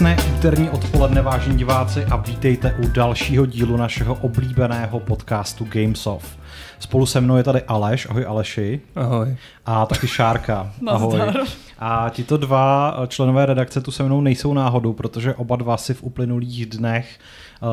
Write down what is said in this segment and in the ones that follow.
Krásné úterní odpoledne, vážení diváci, a vítejte u dalšího dílu našeho oblíbeného podcastu Gamesoft. Spolu se mnou je tady Aleš, ahoj Aleši. Ahoj. A taky Šárka, ahoj. A tito dva členové redakce tu se mnou nejsou náhodou, protože oba dva si v uplynulých dnech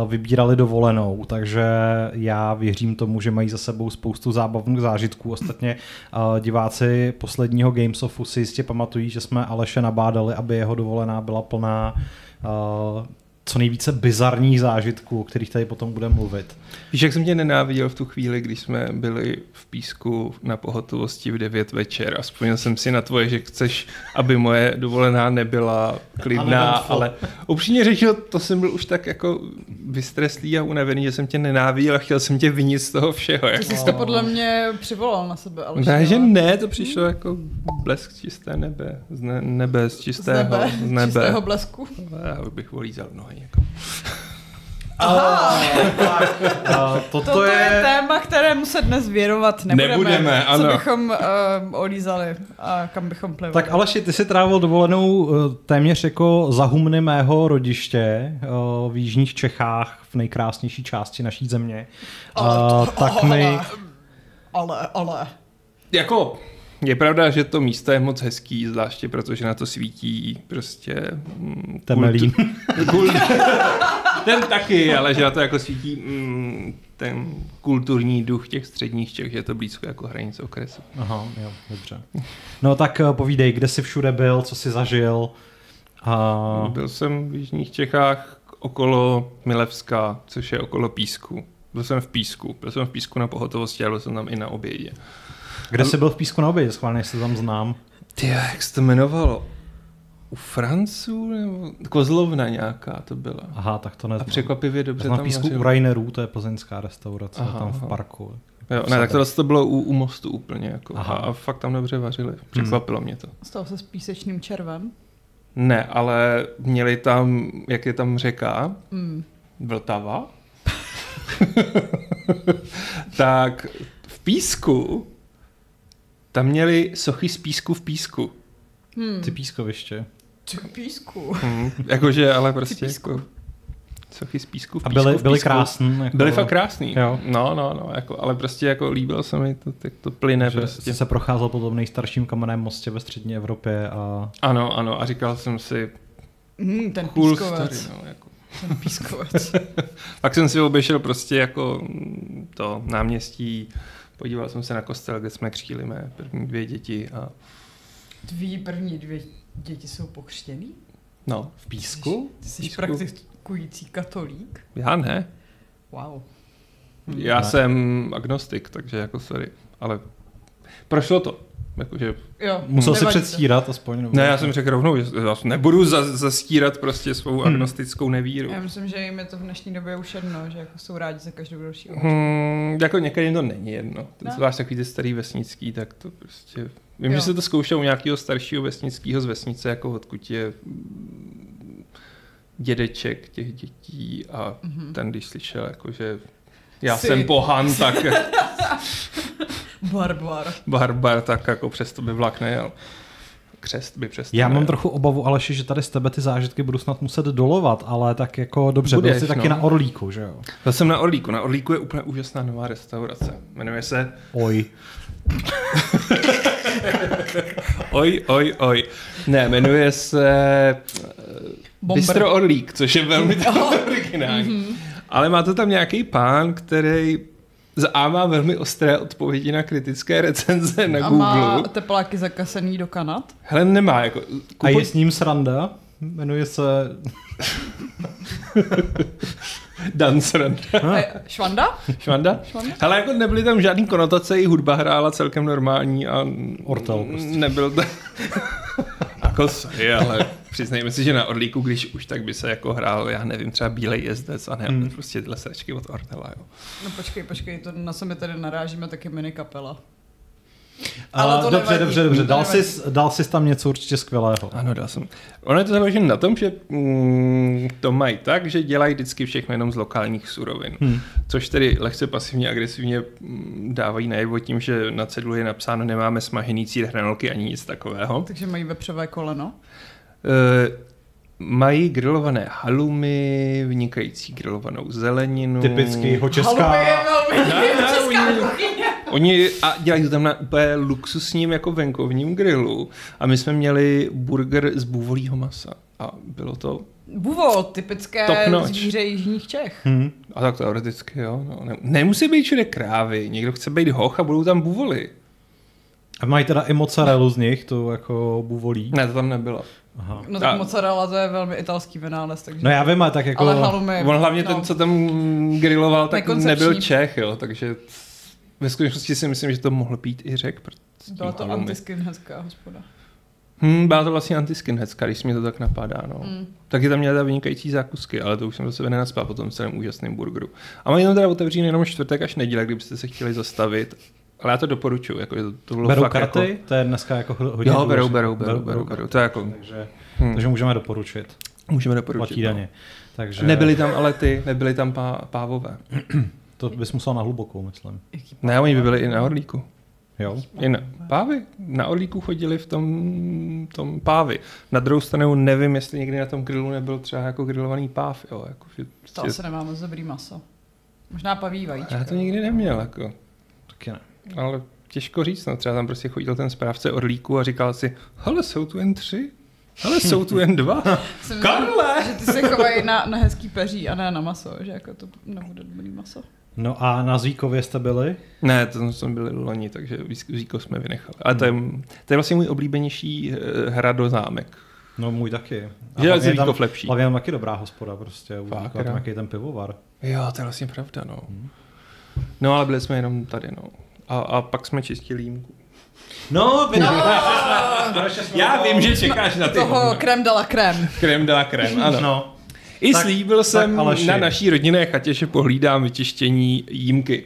vybírali dovolenou, takže já věřím tomu, že mají za sebou spoustu zábavných zážitků. Ostatně eh, diváci posledního Gamesofu si jistě pamatují, že jsme Aleše nabádali, aby jeho dovolená byla plná eh, co nejvíce bizarních zážitků, o kterých tady potom budeme mluvit. Víš, jak jsem tě nenáviděl v tu chvíli, když jsme byli v písku na pohotovosti v 9 večer a vzpomněl jsem si na tvoje, že chceš, aby moje dovolená nebyla klidná, Ale upřímně řečeno, to jsem byl už tak jako vystreslý a unavený, že jsem tě nenáviděl a chtěl jsem tě vinit z toho všeho. Ty Jako. jsi to podle mě přivolal na sebe, ale Ne, že ne, to přišlo jako blesk čisté nebe, z ne, nebe, z Z čistého, nebe, z nebe. čistého blesku. Já bych volízal nohy. Jako. Aha, Uh, toto, toto je téma, kterému se dnes věnovat nebudeme. Nebudeme, Co ano. bychom uh, olízali a kam bychom plivali. Tak Aleši, ty si trávil dovolenou eh, téměř jako za humny mého rodiště eh, v jižních Čechách, v nejkrásnější části naší země. Ale- Eh, tak mi... Ale, ale. Jako, je pravda, že to místo je moc hezký, zvláště protože na to svítí prostě... mm, Temelín. kultu- Kul... ten taky, ale že na to jako svítí mm, ten kulturní duch těch středních Čech, že je to blízko jako hranice okresu. Aha, jo, dobře. No tak eh, povídej, kde jsi všude byl, co jsi zažil. A... Byl jsem v Jižních Čechách okolo Milevska, což je okolo Písku. Byl jsem v Písku, byl jsem v Písku na pohotovosti, ale byl jsem tam i na obědě. Kde jsi byl v Písku na obědě, schválně, jestli tam znám. Ty, jak se to jmenovalo? U Franců nebo Kozlovna nějaká to byla. Aha, tak to A neznám. překvapivě dobře na tam Písku u Rainerů, to je plzeňská restaurace, Aha, tam v parku. Jo, ne, tak to, to bylo u, u mostu úplně. Jako. A, Aha. a fakt tam dobře vařili. Překvapilo mě to. Stalo se s písečným červem. Ne, ale měli tam, jak je tam řeka, Mm. Vltava, tak v písku tam měli sochy z písku v písku. Hmm. Ty pískoviště. Ty písku. Hm, jakože, ale prostě písku. jako sochy z písku v A písku byly, v byly písku. krásný. Jako, Byly fakt krásný. Jo. No, no, no, jako, ale prostě jako líbilo se mi to, tak to plyne Že prostě. se procházel po tom nejstarším kamenném mostě ve střední Evropě a Ano, ano, a říkal jsem si, Mm, ten cool pískovec. story, no, jako. Ten pískovec. Pak jsem si obešel prostě jako to náměstí, podíval jsem se na kostel, kde jsme křtili mé první dvě děti a Tví první dvě děti jsou pokřtěný? no, v Písku? Ty jsi Písku. praktikující katolík? já ne, Wow. já Ne. jsem agnostik, takže jako sorry, ale prošlo to, jakože Jo, Musel si nevadí to. předstírat aspoň. nebo- Ne, já jsem řekl rovnou, že já nebudu za, zastírat prostě svou Hmm. agnostickou nevíru. Já myslím, že jim je to v dnešní době už jedno, že jako jsou rádi za každou další. Hmm, jako někdy to není jedno. Ne? zvlášť takový ty starý vesnický, tak to prostě... Vím, Jo. že se to zkoušel u nějakého staršího vesnického z vesnice, jako odkud je dědeček těch dětí a Mhm. ten, když slyšel, jako, že já Jsi- jsem pohan, tak Barbar. barbar, tak jako přesto by vlak nejel. Křest by přesto Já mám trochu obavu, Aleši, že tady z tebe ty zážitky budu snad muset dolovat, ale tak jako dobře, byl Budeš, jsi taky no. na Orlíku, že jo? Byl jsem na Orlíku. Na Orlíku je úplně úžasná nová restaurace. Jmenuje se Oj. Oj, oj, oj. Ne, jmenuje se eh, Bomber. Bistro Orlík, což je velmi originální. Ale má to tam nějaký pán, který za A má velmi ostré odpovědi na kritické recenze na A Google. má tepláky zakasený do Kanad? Hele, nemá. Jako, A je s ním sranda? Jmenuje se... Dan Sranda. A Švanda? Švanda? Švanda? Hele, jako nebyly tam žádný konotace, i hudba hrála celkem normální a Ortel prostě. nebyl to... jako sorry, ale přiznejme si, že na Orlíku, když už tak by se jako hrál, já nevím, třeba Bílej jezdec a ne, Hmm. prostě tyhle sračky od Ortela, jo. No počkej, počkej, to na sebe tady narážíme taky mini kapela. Ale to dobře, nevadí, dobře, dobře. Dal jsi, dal jsi tam něco určitě skvělého. Ano, dal jsem. Ono je to založené na tom, že mm, to mají tak, že dělají vždycky všechno jenom z lokálních surovin. Hm. Což tedy lehce pasivně agresivně mm, dávají najevo tím, že na ceduli je napsáno nemáme smažený cír hranolky ani nic takového. Takže mají vepřové koleno. E, mají grilované halumy, vynikající grilovanou zeleninu. Typicky jeho česká... Halumy je velmi Ne, ne, česká kuchyně. Oni a dělají to tam na úplně luxusním jako venkovním grilu. A my jsme měli burger z bůvolího masa. A bylo to... Buvol, typické Top notch. zvíře jižních Čech. Hm. A tak teoreticky, jo. No. Ne, nemusí být všude krávy. Někdo chce být hoch a budou tam bůvoly. A mají teda i mozzarellu z nich, tu jako buvolí. Ne, to tam nebylo. Aha. No tak A- mozzarella to je velmi italský vynález, takže... No já vím, ale tak jako... Ale halumy... On hlavně no. ten, co tam griloval, tak nebyl Čech, jo. Takže ve skutečnosti si myslím, že to mohl být i Řek. Byla to halumy. antiskinheadská hospoda. Hmm, byla to vlastně antiskinheadská, když mi to tak napadá, no. Mm. Taky tam měla ta vynikající zákusky, ale to už jsem do sebe nenaspal po tom celém úžasném burgeru. A mají tam teda otevřený jenom čtvrtek až neděle, kdybyste se chtěli zastavit. Ale já to doporučuji, jako, že to, to bylo Berou fakt karty? jako... To je dneska jako hodně Jo, berou, berou, berou, berou, berou. To je jako, Takže, hm, takže můžeme doporučit. můžeme Platí doporučit. daně. Takže Nebyly tam ale ty, nebyly tam pá, pávové. To bys musel na hlubokou, myslím. Ne, oni by byli i na Orlíku. Jo? I na, pávy. Na Orlíku chodili v tom, tom pávy. Na druhou stranu nevím, jestli někdy na tom grilu nebyl třeba jako grilovaný páv. Jo, jako, že, To asi nemá moc dobrý maso. Možná paví vajíčka. já to nikdy neměl. Jako. Taky ne. Ale těžko říct, no. třeba tam prostě chodil ten správce Orlíku a říkal si, hele, jsou tu jen tři? Hele, jsou tu jen dva? Jsem Karle! Že ty se chovají na, na hezký peří a ne na maso, že jako to nebude dobrý maso. No a na Zvíkově jste byli? Ne, to jsme byli loni, takže Zíko jsme vynechali. Ale to je, to je vlastně můj oblíbenější eh, hradozámek. No můj taky. Že je hlavně je tam, lepší. hlavně je tam taky dobrá hospoda prostě. Fakt, tam jo. jaký ten pivovar. Jo, to je vlastně pravda, no. No, ale byli jsme jenom tady, no. A, a pak jsme čistili jímku. No, vy Já vím, že čekáš na ty Toho krem dala krem. krem dá krem, ano. No. I Tak- slíbil jsem Aleši. na naší rodinné chatě, že pohlídám vyčištění jímky.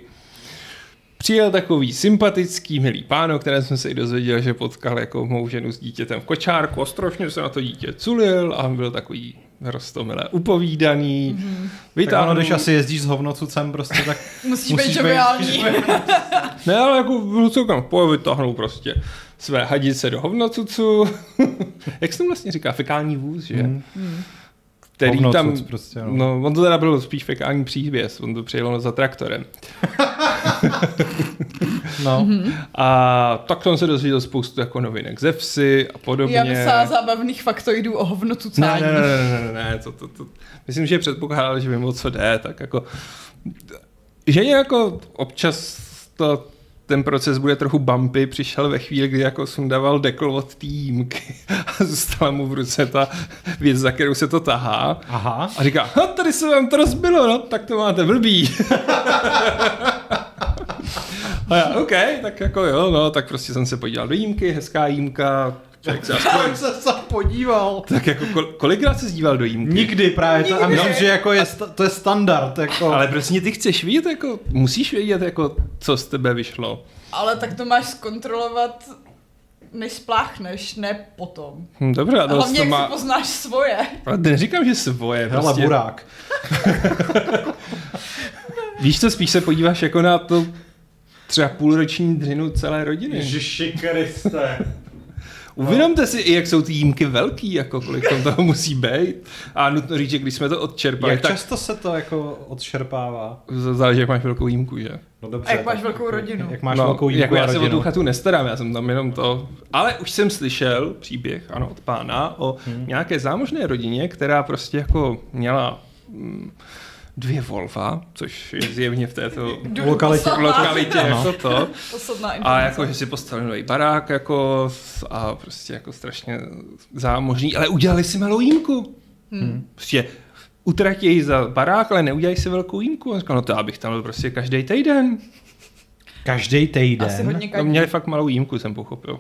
Přijel takový sympatický, milý pán, o kterém jsem se i dozvěděl, že potkal jako mou ženu s dítětem v kočárku a strašně se na to dítě culil a byl takový rostomilé upovídaný. Mm-hmm. Tak ono, když asi jezdíš s hovnocucem, prostě tak Musíš, Musíš být joviální. Ne, ale jako byl celkem v pohodě, vytáhnul prostě své hadice do hovnocucu. Jak se vlastně říká? Fekální vůz, že? Mm. Který Hovnocuc tam, prostě, no. no. on to teda byl spíš fekální přívěs, on to přijel za traktorem. no. A tak jsem se dozvěděl spoustu jako novinek ze vsi a podobně. Já myslela zábavných faktoidů o hovnotu ne, cání. ne, ne, ne, ne, ne, to, to, to. Myslím, že předpokládal, že vím, o co jde, tak jako, že jako občas to, ten proces bude trochu bumpy, přišel ve chvíli, kdy jako sundával dekl od té jímky a zůstala mu v ruce ta věc, za kterou se to tahá. Aha. A říká, no, tady se vám to rozbilo, no, tak to máte blbý. A já, OK, tak jako jo, no, tak prostě jsem se podíval do jímky, hezká jímka, člověk se aspoň, se se podíval. tak jako kol, kolikrát se díval do jímky? Nikdy právě, to, a myslím, že jako je, sta- to je standard. Jako. Ale prostě ty chceš vidět, jako, musíš vědět, jako, co z tebe vyšlo. Ale tak to máš zkontrolovat, než spláchneš, ne potom. Hm, dobře, a hlavně, to jak má... si poznáš svoje. Ale neříkám, že svoje, Hele, prostě. burák. Víš co, spíš se podíváš jako na to třeba půlroční dřinu celé rodiny. Ježiši Kriste. Uvědomte si jak jsou ty jímky velký, jako kolik tam toho musí být. A nutno říct, že když jsme to odčerpali, Jak tak často se to jako odšerpává? záleží, jak máš velkou jímku, že? No dobře. A jak máš tak velkou jako- rodinu? Jak máš no, velkou jímku jako a já se o rodinu. tu chatu nestarám, já jsem tam jenom to. Ale už jsem slyšel příběh, ano, od pána o hmm. nějaké zámožné rodině, která prostě jako měla mm, dvě Volva, což je zjevně v této lokalitě- lokalitě jako to. A jako, že si postavili nový barák jako a prostě jako strašně zámožný, ale udělali si malou jímku. Hmm. Prostě utratí za barák, ale neudělají si velkou jímku. A říkal, no to já bych tam byl prostě každý týden. Každý týden. Asi hodně No, měli fakt malou jímku, jsem pochopil.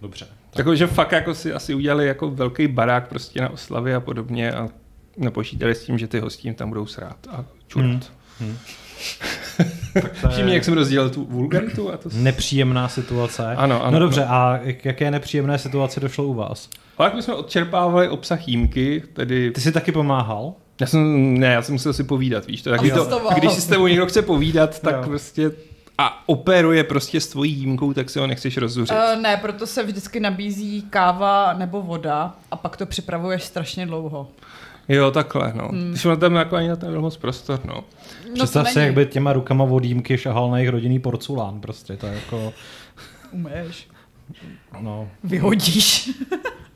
Dobře. Takže fakt jako si asi udělali jako velký barák prostě na oslavy a podobně a nepočítali s tím, že ty hostí jim tam budou srát a čurat. Hmm. Hmm. Tak to je jak jsem rozdělil tu vulgaritu a to... nepříjemná situace. Ano, ano, no dobře, ano. a k jaké nepříjemné situace došlo u vás? Ale jak my jsme odčerpávali obsah jímky, tedy Ty jsi taky pomáhal? Já jsem, ne, já jsem musel si povídat, víš to. Taky to když si s tebou někdo chce povídat, tak Jo. prostě a operuje prostě s tvojí jímkou, tak si ho nechceš rozzuřit. Uh, ne, proto se vždycky nabízí káva nebo voda a pak to připravuješ strašně dlouho. Jo, takhle, no. Hmm. Když tam jako ani na ten moc prostor, no. No, Představ si, jak by těma rukama od jímky šahal na jejich rodinný porculán, prostě, to je jako, Umeješ. no. Vyhodíš.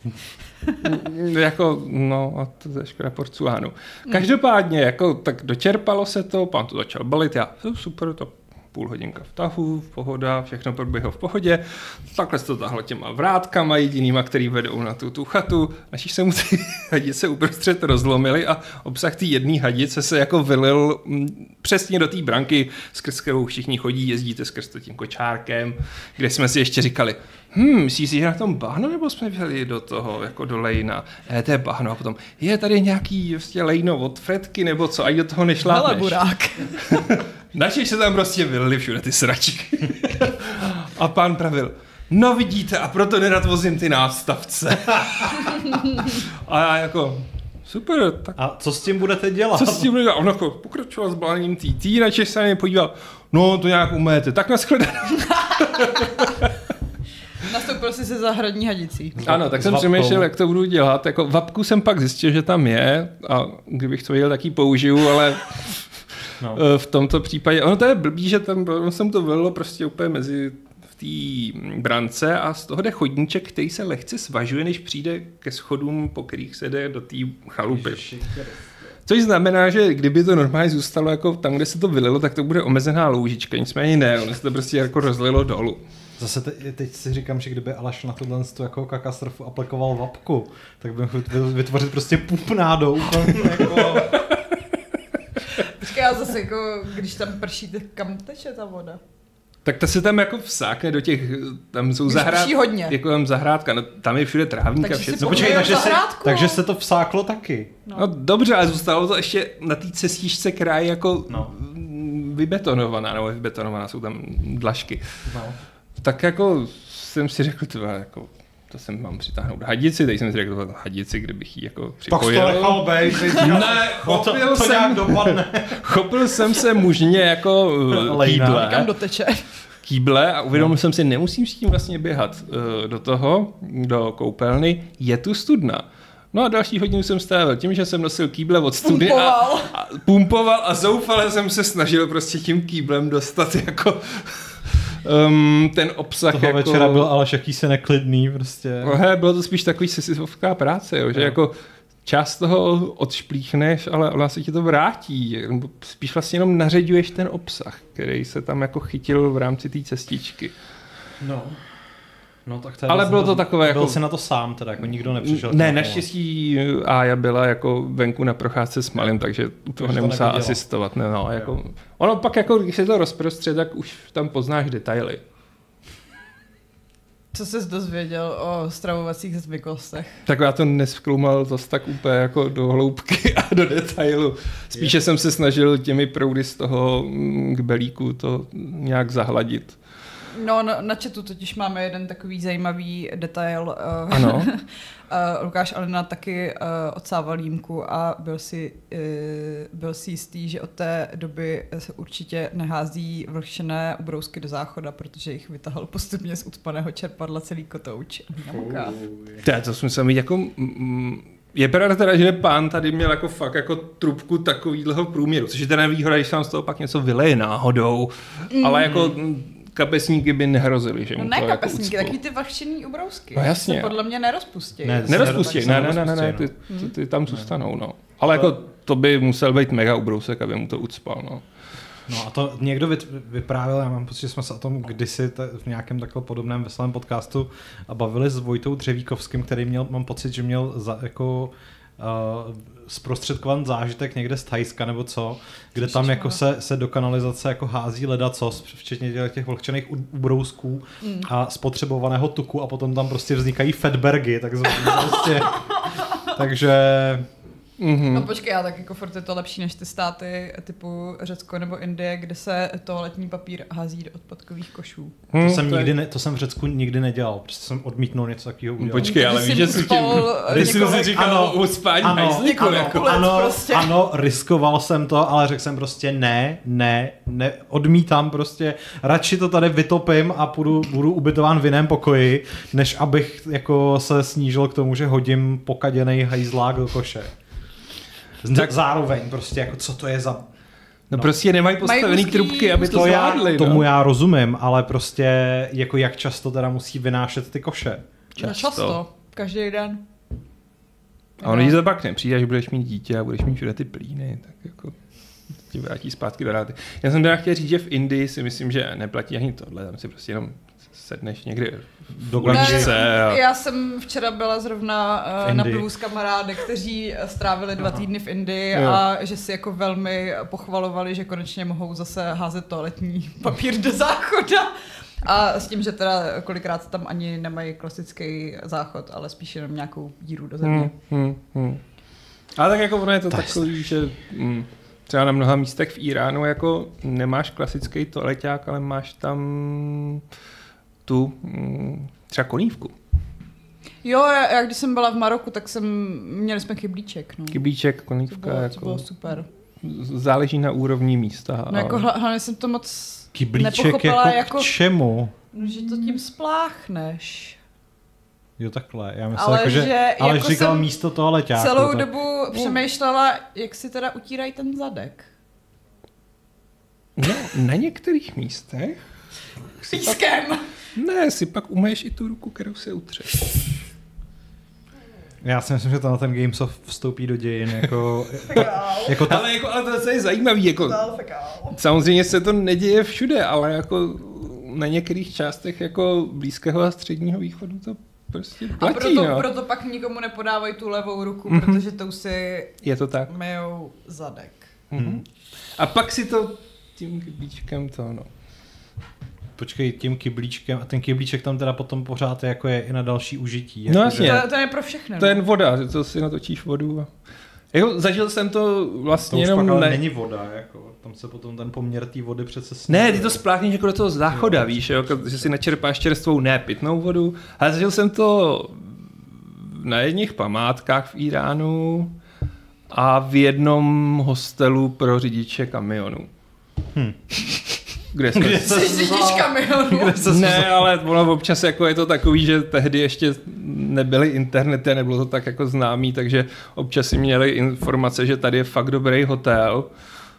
jako, no, a to je škoda porculánu. Každopádně, jako, tak dočerpalo se to, pán to začal balit, já, "Jo, super, to půl hodinka v tahu, pohoda, všechno proběhlo v pohodě. Takhle se to tahlo těma vrátkama jedinýma, který vedou na tu, tu chatu, až se mu ty hadice uprostřed rozlomily a obsah té jedné hadice se jako vylil mm, přesně do té branky, skrz kterou všichni chodí, jezdíte skrz to tím kočárkem, kde jsme si ještě říkali, hm, myslíš si, že na tom bahno, nebo jsme vzali do toho, jako do lejna? Ne, to je bahno. A potom, je tady nějaký prostě lejno od Fredky, nebo co, a do toho Hele, nešlápneš. burák. Načež se tam prostě vylili všude ty sračky. a pán pravil, no vidíte, a proto nerad vozím ty nástavce. a já jako, super, tak A co s tím budete dělat? co s tím bude dělat? On jako pokračoval s bláním TT, načež se na něj podíval, no to nějak umejete, tak nashledanou. Nastoupil jsi se zahradní hadicí. Ano, tak jsem přemýšlel, jak to budu dělat. Jako vapku jsem pak zjistil, že tam je a kdybych to věděl, tak ji použiju, ale No. no. v tomto případě, ono to je blbý, že tam ono jsem to vylilo prostě úplně mezi v té brance a z toho jde chodníček, který se lehce svažuje, než přijde ke schodům, po kterých se jde do té chalupy. Což znamená, že kdyby to normálně zůstalo jako tam, kde se to vylilo, tak to bude omezená loužička, nicméně ne, ono se to prostě jako rozlilo dolů. Zase te, teď si říkám, že kdyby Aleš na tohle jako katastrofu aplikoval vapku, tak by mohl vytvořit prostě pupnádou. úplně jako, Počkej, já zase jako, když tam prší, tak kam teče ta voda? Tak ta se tam jako vsákne do těch, tam jsou prší hodně. jako tam zahrádka, no, tam je všude trávník a Takže všechno. no počkej, takže se, takže se to vsáklo taky. No. No dobře, ale zůstalo to ještě na té cestičce, která je jako No. vybetonovaná, nebo vybetonovaná, jsou tam dlažky. No. Tak jako jsem si řekl, tyhle, jako to jsem mám přitáhnout hadici, teď jsem si řekl, hadici, kdybych ji jako Tak to připojil. nechal bejt. Ne, No to, chopil, to nějak jsem, dopadne. chopil jsem se mužně jako uh, Lejna. Kam kýble, doteče? kýble a uvědomil jsem si, nemusím s tím vlastně běhat uh, do toho, do koupelny, je tu studna. No a další hodinu jsem strávil tím, že jsem nosil kýble od study a, Pumpoval. a pumpoval a zoufale jsem se snažil prostě tím kýblem dostat jako um, ten obsah Toho jako... večera byl Aleš jakýsi neklidný prostě. No, he, bylo to spíš takový sesivovká práce, jo, že Jo. jako část toho odšplíchneš, ale ona se ti to vrátí. Nebo Spíš vlastně jenom naředuješ ten obsah, který se tam jako chytil v rámci té cestičky. No. No tak to je Ale dost- bylo to takové Byl jako- jsi na to sám teda, jako nikdo nepřišel. Ne, naštěstí Ája byla jako venku na procházce s malým, takže u toho Takže to nemusela neviděla. asistovat. Ne, no, jako, ono pak, jako, když se to rozprostře, tak už tam poznáš detaily. Co jsi dozvěděl o stravovacích zvyklostech? Tak já to neskloumal zase tak úplně jako do hloubky a do detailu. Spíše jsem se snažil těmi proudy z toho mm, k belíku to nějak zahladit. No, na, na chatu totiž máme jeden takový zajímavý detail. Uh, Ano. uh, Lukáš Alena taky uh, odsával jímku a byl si, uh, byl si jistý, že od té doby se určitě nehází vlhčené ubrousky do záchoda, protože jich vytahal postupně z ucpaného čerpadla celý kotouč. Namouká. To, se mít jako... mm, Je pravda teda, že pán tady měl jako fakt jako trubku takovýhleho průměru, což je teda nevýhoda, když se z toho pak něco vyleje náhodou, mm. ale jako mm, kapesníky by nehrozily, že No mu ne to kapesníky, jako takový ucpou. ty vlhčený ubrousky. No jasně. Se podle mě nerozpustí. Ne, Nerozpustí, ne, ne, ne, ne, ne, ty, no. ty, ty tam zůstanou, no. Ale jako to by musel být mega ubrousek, aby mu to ucpal, no. No a to někdo vyprávěl, já mám pocit, že jsme se o tom kdysi te, v nějakém takhle podobném veselém podcastu a bavili s Vojtou Dřevíkovským, který měl, mám pocit, že měl za, jako uh, zprostředkovan zážitek někde z Thajska nebo co, kde tam jako se, se do kanalizace jako hází ledacos, včetně těch- těch vlhčených ubrousků Mm. a spotřebovaného tuku a potom tam prostě vznikají fatbergy, takzvané prostě. Takže Mhm. No počkej, já tak jako furt je to lepší než ty státy typu Řecko nebo Indie, kde se toaletní papír hází do odpadkových košů. To Hm, jsem, nikdy ne, to jsem v Řecku nikdy nedělal, protože jsem odmítnul něco takového udělat. Počkej, ale víš, jsi že si tím... jsi si říkal Ano, o uspání ano, hajzlíku, ano, jako. Kulec ano, prostě. ano, riskoval jsem to, ale řekl jsem prostě ne, ne, ne, odmítám prostě, radši to tady vytopím a budu, budu ubytován v jiném pokoji, než abych jako se snížil k tomu, že hodím pokaděnej hajzlák do koše. Tak- Tak zároveň prostě jako co to je za... No prostě nemají postavený úzký- trubky, aby to, To já, zvládli. tomu no. já rozumím, ale prostě jako jak často teda musí vynášet ty koše. No často. Každý den. A ono, když to pak nepřijde, že budeš mít dítě a budeš mít všude ty plíny, tak jako ti vrátí zpátky do reality. Já jsem teda chtěl říct, že v Indii si myslím, že neplatí ani tohle, tam si prostě jenom sedneš někdy Do uličce a... Já jsem včera byla zrovna uh, na pivu s kamarády, kteří eh, strávili dva týdny v Indii Jo. a že si jako velmi pochvalovali, že konečně mohou zase házet toaletní papír do záchoda. A s tím, že teda kolikrát tam ani nemají klasický záchod, ale spíš jenom nějakou díru do země. Hmm, hmm, hmm. Ale tak jako ono je to, To je takový, že hmm, třeba na mnoha místech v Iránu jako nemáš klasický toaleťák, ale máš tam tu hmm, třeba konívku. Jo, já, já když jsem byla v Maroku, tak jsem, měli jsme kyblíček, no. Kybíček, To konívka, bylo, to jako bylo super. záleží na úrovni místa. No jako hla- hlavně jsem to moc Kyblíček nepochopila jako, jako, k čemu? no, že to tím spláchneš. Jo takhle, já myslím, Ale jako, že, že ale jako říkal jsem místo toaleťáku. Celou tak... dobu přemýšlela, jak si teda utírají ten zadek. No, na některých místech Pískem. Ne, si pak umeješ i tu ruku, kterou se utřeš. Já si myslím, že to na ten Gamesoft vstoupí do dějin jako, jako ta, Ale, jako, ale to je zajímavý, jako samozřejmě se to neděje všude, ale jako na některých částech jako blízkého a středního východu to prostě A platí, proto, no. proto pak nikomu nepodávají tu levou ruku, Mhm. protože tou si Je to tak. myjou zadek. Mhm. A pak si to tím kyblíčkem to, no. Počkej, tím kyblíčkem, a ten kyblíček tam teda potom pořád je, jako je i na další užití. No jako, jasně. že- To, to je pro všechny. To je no. jen voda, že to si natočíš vodu a... Jako, zažil jsem to To vlastně už jenom... pak ale ne... není voda, jako, tam se potom ten poměr té vody přece Ne, snižuje. ty to spláchneš jako do toho záchoda, Jo. víš, jo, jako, že si načerpáš čerstvou, ne pitnou vodu. Ale zažil jsem to na jedných památkách v Iránu a v jednom hostelu pro řidiče kamionů. Hm. Kde jsme... Kde Jsi řidič kamionu. Kde Ne, ale ono občas jako je to takový, že tehdy ještě nebyly internety a nebylo to tak jako známý, takže občas si měli informace, že tady je fakt dobrý hotel.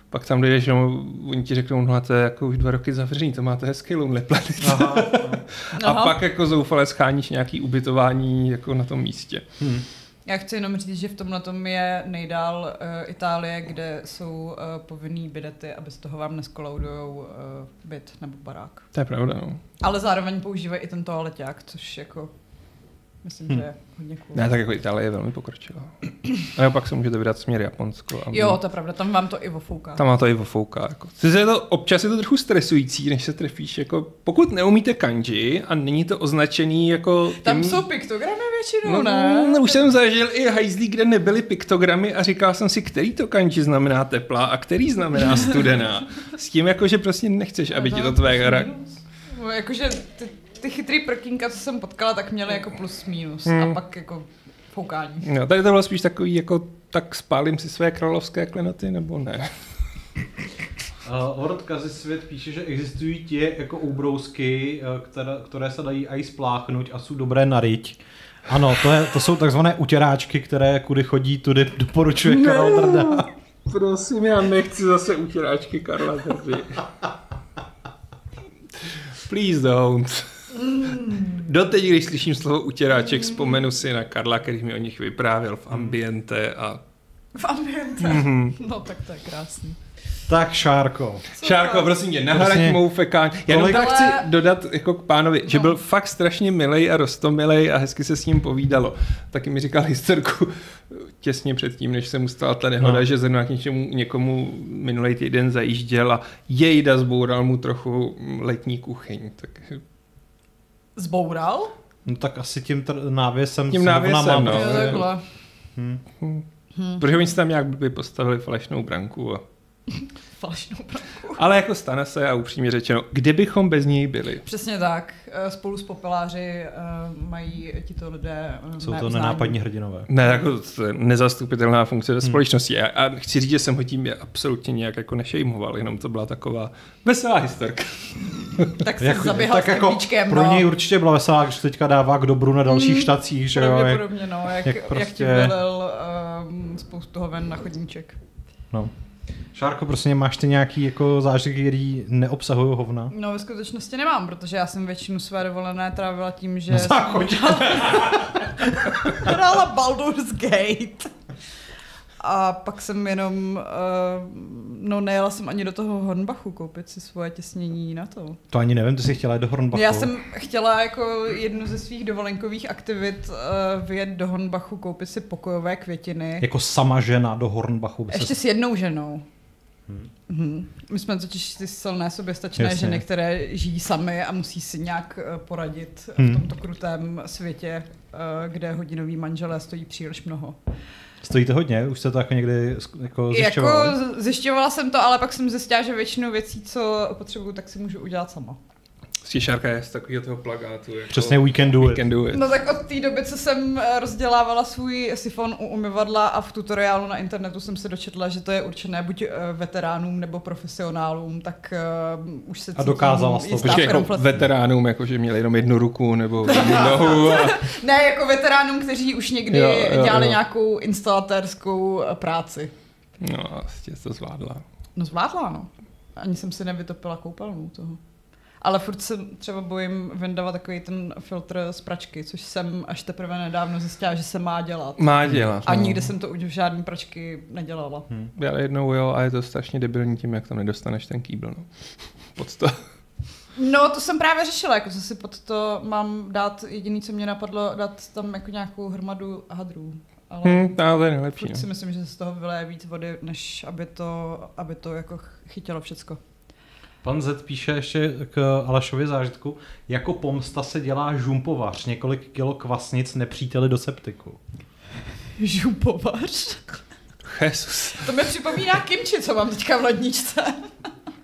Pak tam dojdeš, no, oni ti řeknou, no a to je jako už dva roky zavřený, to máte hezký Lonely Planet. Aha, A Aha. pak jako zoufale scháníš nějaký ubytování jako na tom místě. hm. Já chci jenom říct, že v tomhle tom je nejdál uh, Itálie, kde jsou uh, povinný bidety a bez toho vám neskoloudujou uh, byt nebo barák. To je pravda, no. Ale zároveň používají i ten toaleťák, což jako myslím, Hm. že je hodně cool. Ne, tak jako Itálie je velmi pokročilá. A pak se můžete vydat směr Japonsko. A Jo, to je pravda, tam vám to i ofouká. Tam má to i ofouká. Jako. Sice Je to, občas je to trochu stresující, než se trefíš. Jako, pokud neumíte kanji a není to označený jako... Tam tím- jsou piktogramy většinou, No, ne? no, už jsem zažil i hajzlí, kde nebyly piktogramy a říkal jsem si, který to kanji znamená teplá a který znamená studená. S tím jako, že prostě nechceš, aby ti to tvé. No, jakože ty, ty chytrý prkínka, co jsem potkala, tak měly jako plus minus Hmm. a pak jako foukání. No, tady to bylo spíš takový, jako tak spálím si své královské klenoty, nebo ne? Uh, Lord Kazisvět píše, že existují ti jako úbrousky, uh, které, které se dají aj spláchnout a jsou dobré na riť. Ano, to, je, to jsou takzvané utěráčky, které kudy chodí, tudy doporučuje Karel Drda. Prosím, já nechci zase utěráčky Karla Drdy. Please don't. Doteď, když slyším slovo utěráček, vzpomenu si na Karla, který mi o nich vyprávěl v ambiente a... V ambiente. Mhm. No tak to je krásný. Tak, Šárko. Co Šárko, to? prosím tě, nahraď Prostě- mou fekání. Já jenom tak Ale- chci dodat jako k pánovi, že No. byl fakt strašně milej a rostomilej a hezky se s ním povídalo. Taky mi říkal historku těsně předtím, než se mu stala ta nehoda, No. že zrovna k něčemu, někomu minulý týden zajížděl a jejda zboural mu trochu letní kuchyň. Tak Zboural? No tak asi tím tr- návěsem Tím se návěsem, no. jo, právě- takhle. Hm. hm, Hmm. Protože oni si tam nějak by postavili falešnou branku. A... Falešnou branku. Ale jako stane se a upřímně řečeno, kde bychom bez něj byli? Přesně tak. Eh, Spolu s popeláři uh, mají tito lidé uh, Jsou to uznání. nenápadní hrdinové. Ne, jako nezastupitelná funkce ve společnosti. A, a chci říct, že jsem ho tím absolutně nějak jako nešejmoval, jenom to byla taková veselá historka. Tak jsi zaběhal tak s jako pro no. něj určitě byla veselá, když teďka dává k dobru na dalších štacích, že jo. Jak, Pravděpodobně, no, jak, jak jak, prostě- jak ti vylil um, spoustu toho ven na chodníček. no. Šárko, prostě máš ty nějaký jako zážitky, který neobsahují hovna? No ve skutečnosti nemám, protože já jsem většinu své dovolené trávila tím, že Na jsem Baldur's Gate. A pak jsem jenom, uh, no nejela jsem ani do toho Hornbachu koupit si svoje těsnění na to. To ani nevím, ty jsi chtěla jít do Hornbachu. Já jsem chtěla jako jednu ze svých dovolenkových aktivit uh, vyjet do Hornbachu, koupit si pokojové květiny. Jako sama žena do Hornbachu. Ještě se... s jednou ženou. Hmm. My jsme totiž ty silné soběstačné Jasně. ženy, které žijí samy a musí si nějak eh, poradit Hmm. v tomto krutém světě, kde hodinový manželé stojí příliš mnoho. Stojí to hodně, už se to jako někdy jako Jako zjišťovali? z- zjišťovala jsem to, ale pak jsem zjistila, že většinu věcí, co potřebuju, tak si můžu udělat sama. Stěšárka je z takového toho plagátu. Jako Přesně we can do it. we can do it. No tak od té doby, co jsem eh, rozdělávala svůj sifon u umyvadla a v tutoriálu na internetu jsem se dočetla, že to je určené buď eh, veteránům nebo profesionálům, tak uh, už se A dokázala to. Počkej, jako veteránům, jako že měli jenom jednu ruku nebo jednu nohu. A... Ne, jako veteránům, kteří už někdy Jo, jo, dělali jo. nějakou instalatérskou práci. No, vlastně to zvládla. No zvládla, no. Ani jsem si nevytopila koupelnu toho. Ale furt se třeba bojím vyndavat takový ten filtr z pračky, což jsem až teprve nedávno zjistila, že se má dělat. Má dělat. A no. nikdy jsem to u žádný pračky nedělala. Já jednou jo, a je to strašně debilní tím, jak tam nedostaneš ten kýbl. No. Pod to. No, to jsem právě řešila, jako co si pod to mám dát, jediný, co mě napadlo, dát tam jako nějakou hromadu hadrů. Ale Hm, no, to je nejlepší. furt si No. myslím, že se z toho vyleje víc vody, než aby to, aby to jako chytilo všecko. Pan Z píše ještě k Alešově zážitku. Jako pomsta se dělá žumpovař, několik kilo kvasnic nepříteli do septiku. Župovař. Jesus. To mi připomíná kimči, co mám teďka v ledničce.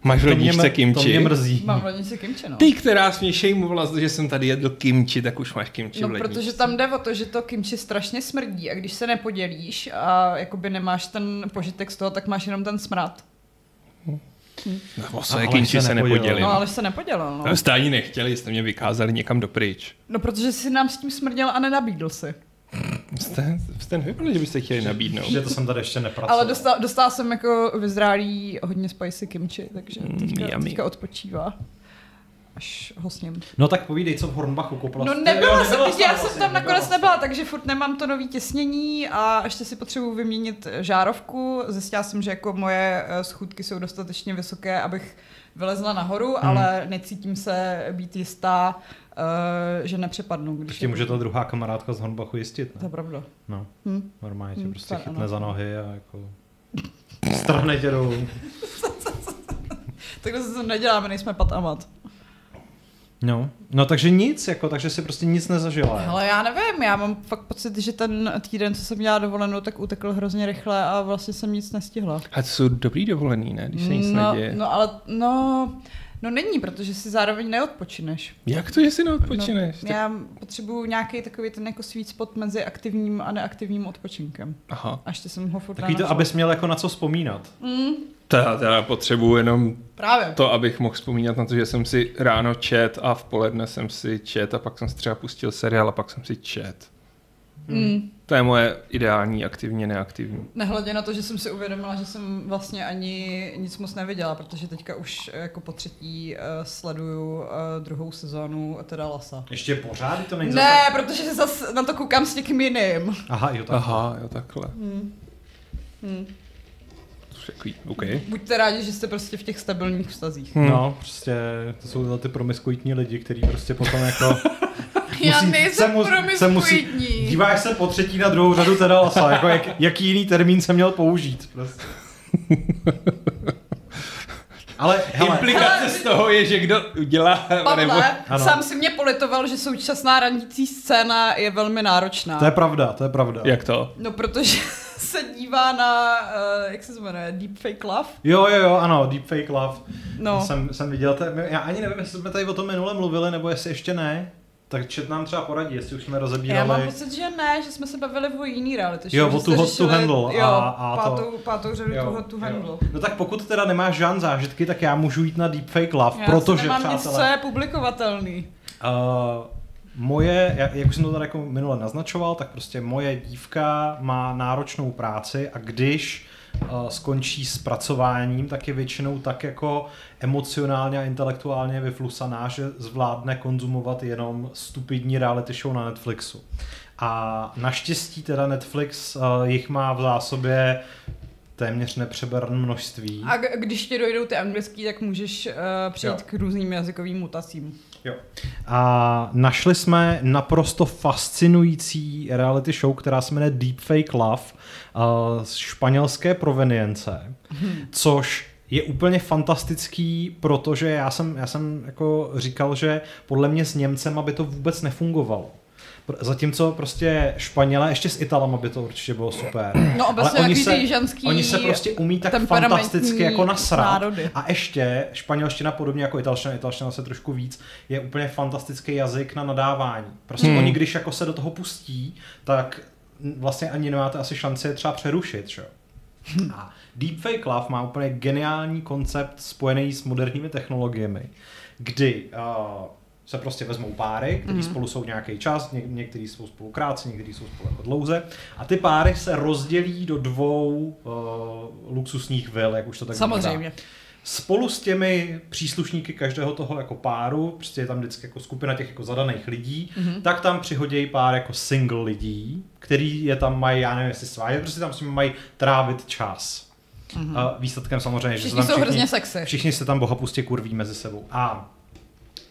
Máš v ledničce mr- to kimči? mě mrzí. Mám v ledničce kimči, no. Ty, která jsi mě šejmovala, že jsem tady jedl kimči, tak už máš kimči No, v ledničce. protože tam jde o to, že to kimči strašně smrdí a když se nepodělíš a jakoby nemáš ten požitek z toho, tak máš jenom ten smrad. No, o své Ale kimči se se nepodělil. No, ale se nepodělil, no. No. Jste ani nechtěli, jste mě vykázali někam dopryč. No, protože jsi nám s tím smrděl a nenabídl si. Jste, jste nevypadali, že byste chtěli nabídnout. Že to jsem tady ještě nepracoval. Ale dostal, dostala jsem jako vyzrálý hodně spicy kimči, takže Mm, teďka, teďka odpočívá. Až ho sním. No tak povídej, co v Hornbachu koupila. No nebyla Jo, jsem, já tam jsem vlastně, tam nakonec nebyla nebyla, takže furt nemám to nový těsnění a ještě si potřebuji vyměnit žárovku. Zjistila jsem, že jako moje eh, schůdky jsou dostatečně vysoké, abych vylezla nahoru, Hmm. ale necítím se být jistá, eh, že nepřepadnu. Když ti může ta druhá kamarádka z Hornbachu jistit, To je ne? pravda. No, Hm. normálně tě Hm, prostě chytne ano. za nohy a jako... Strhne tě dolů. Takhle se to neděláme, nejsme pat a mat. No, no takže nic, jako, takže si prostě nic nezažila. Ale já nevím, já mám fakt pocit, že ten týden, co jsem měla dovolenou, tak utekl hrozně rychle a vlastně jsem nic nestihla. A to jsou dobrý dovolený, ne? Když se nic no, neděje. no, ale no, no není, protože si zároveň neodpočineš. Jak to, že si neodpočineš? No, Tak- já potřebuju nějaký takový ten jako sweet spot mezi aktivním a neaktivním odpočinkem. Aha. A ještě jsem ho furt Takový to, abys měl jako na co vzpomínat. Mm, To já teda potřebuju jenom právě. to, abych mohl vzpomínat na to, že jsem si ráno čet a v poledne jsem si čet a pak jsem si třeba pustil seriál a pak jsem si čet. Mm. To je moje ideální aktivně neaktivní. Nehledě na to, že jsem si uvědomila, že jsem vlastně ani nic moc neviděla, protože teďka už eh, jako po třetí uh, sleduju uh, druhou sezónu teda Lasa. Ještě pořád to není Ne, protože zase na to koukám s někým jiným. Aha, jo, tak. Aha, jo, takhle. Hmm. Hmm. Takový, OK. Buďte rádi, že jste prostě v těch stabilních vztazích. Hm. No, prostě to jsou tyhle ty promiskuitní lidi, kteří prostě potom jako... Já musí- nejsem se mu- se musí- promiskuitní. Díváš se po třetí na druhou řadu teda lasa, jako jak, jaký jiný termín jsem měl použít. Prostě. Ale hele, Implikace z toho je, že kdo udělá... nebo... Pavle, Ano. sám si mě politoval, že současná randící scéna je velmi náročná. to je pravda, to je pravda. Jak to? No, protože se dívá na, uh, jak se to jmenuje, Deepfake Love? Jo, jo, jo, ano, Deepfake Love. No. Jsem, jsem viděl, to, já ani nevím, jestli jsme tady o tom minule mluvili, nebo jestli ještě ne. Tak čet nám třeba poradí, jestli už jsme rozebírali. Já mám pocit, že ne, že jsme se bavili o jiný reality show. Jo, o tu Hot to Handle Jo, a- a to- pátou, pátou řadu tu Hot to Handle. No tak pokud teda nemáš žádné zážitky, tak já můžu jít na Deepfake Love, Já protože, nemám nic, přátelé, co je publikovatelný. Uh, moje, jak, jak už jsem to tady jako minule naznačoval, tak prostě moje dívka má náročnou práci a když skončí s pracováním, tak je většinou tak jako emocionálně a intelektuálně vyflusaná, že zvládne konzumovat jenom stupidní reality show na Netflixu. A naštěstí teda Netflix uh, jich má v zásobě téměř nepřeberné množství. A když ti dojdou ty anglický, tak můžeš uh, přejít Jo. k různým jazykovým mutacím. Jo. A našli jsme naprosto fascinující reality show, která se jmenuje Deepfake Love uh, z španělské provenience, což je úplně fantastický, protože já jsem, já jsem jako říkal, že podle mě s Němcem by to vůbec nefungovalo. Zatímco prostě Španělé, ještě s Italama by to určitě bylo super. No, obecně Ale oni se, ženský oni se prostě umí tak fantasticky jako nasrat. národy. A ještě španělština podobně jako italština, italština se trošku víc, je úplně fantastický jazyk na nadávání. Prostě Hmm. hmm. oni, když jako se do toho pustí, tak vlastně ani nemáte asi šanci je třeba přerušit. Že? jo. A Deepfake Love má úplně geniální koncept spojený s moderními technologiemi, kdy uh, se prostě vezmou páry, kteří Mhm. mm. spolu jsou nějaký čas, ně, někteří jsou spolu krátce, někteří jsou spolu jako dlouze. A ty páry se rozdělí do dvou uh, luxusních vil, jak už to tak Samozřejmě. vypadá. Spolu s těmi příslušníky každého toho jako páru, prostě je tam vždycky jako skupina těch jako zadaných lidí, Mhm. mm-hmm. tak tam přihodějí pár jako single lidí, který je tam mají, já nevím, jestli svádět, prostě tam s nimi mají trávit čas. Mm-hmm. A výsledkem samozřejmě, že se Všichni tam jsou všichni, hrozně sexy. všichni se tam bohapustě kurví mezi sebou. A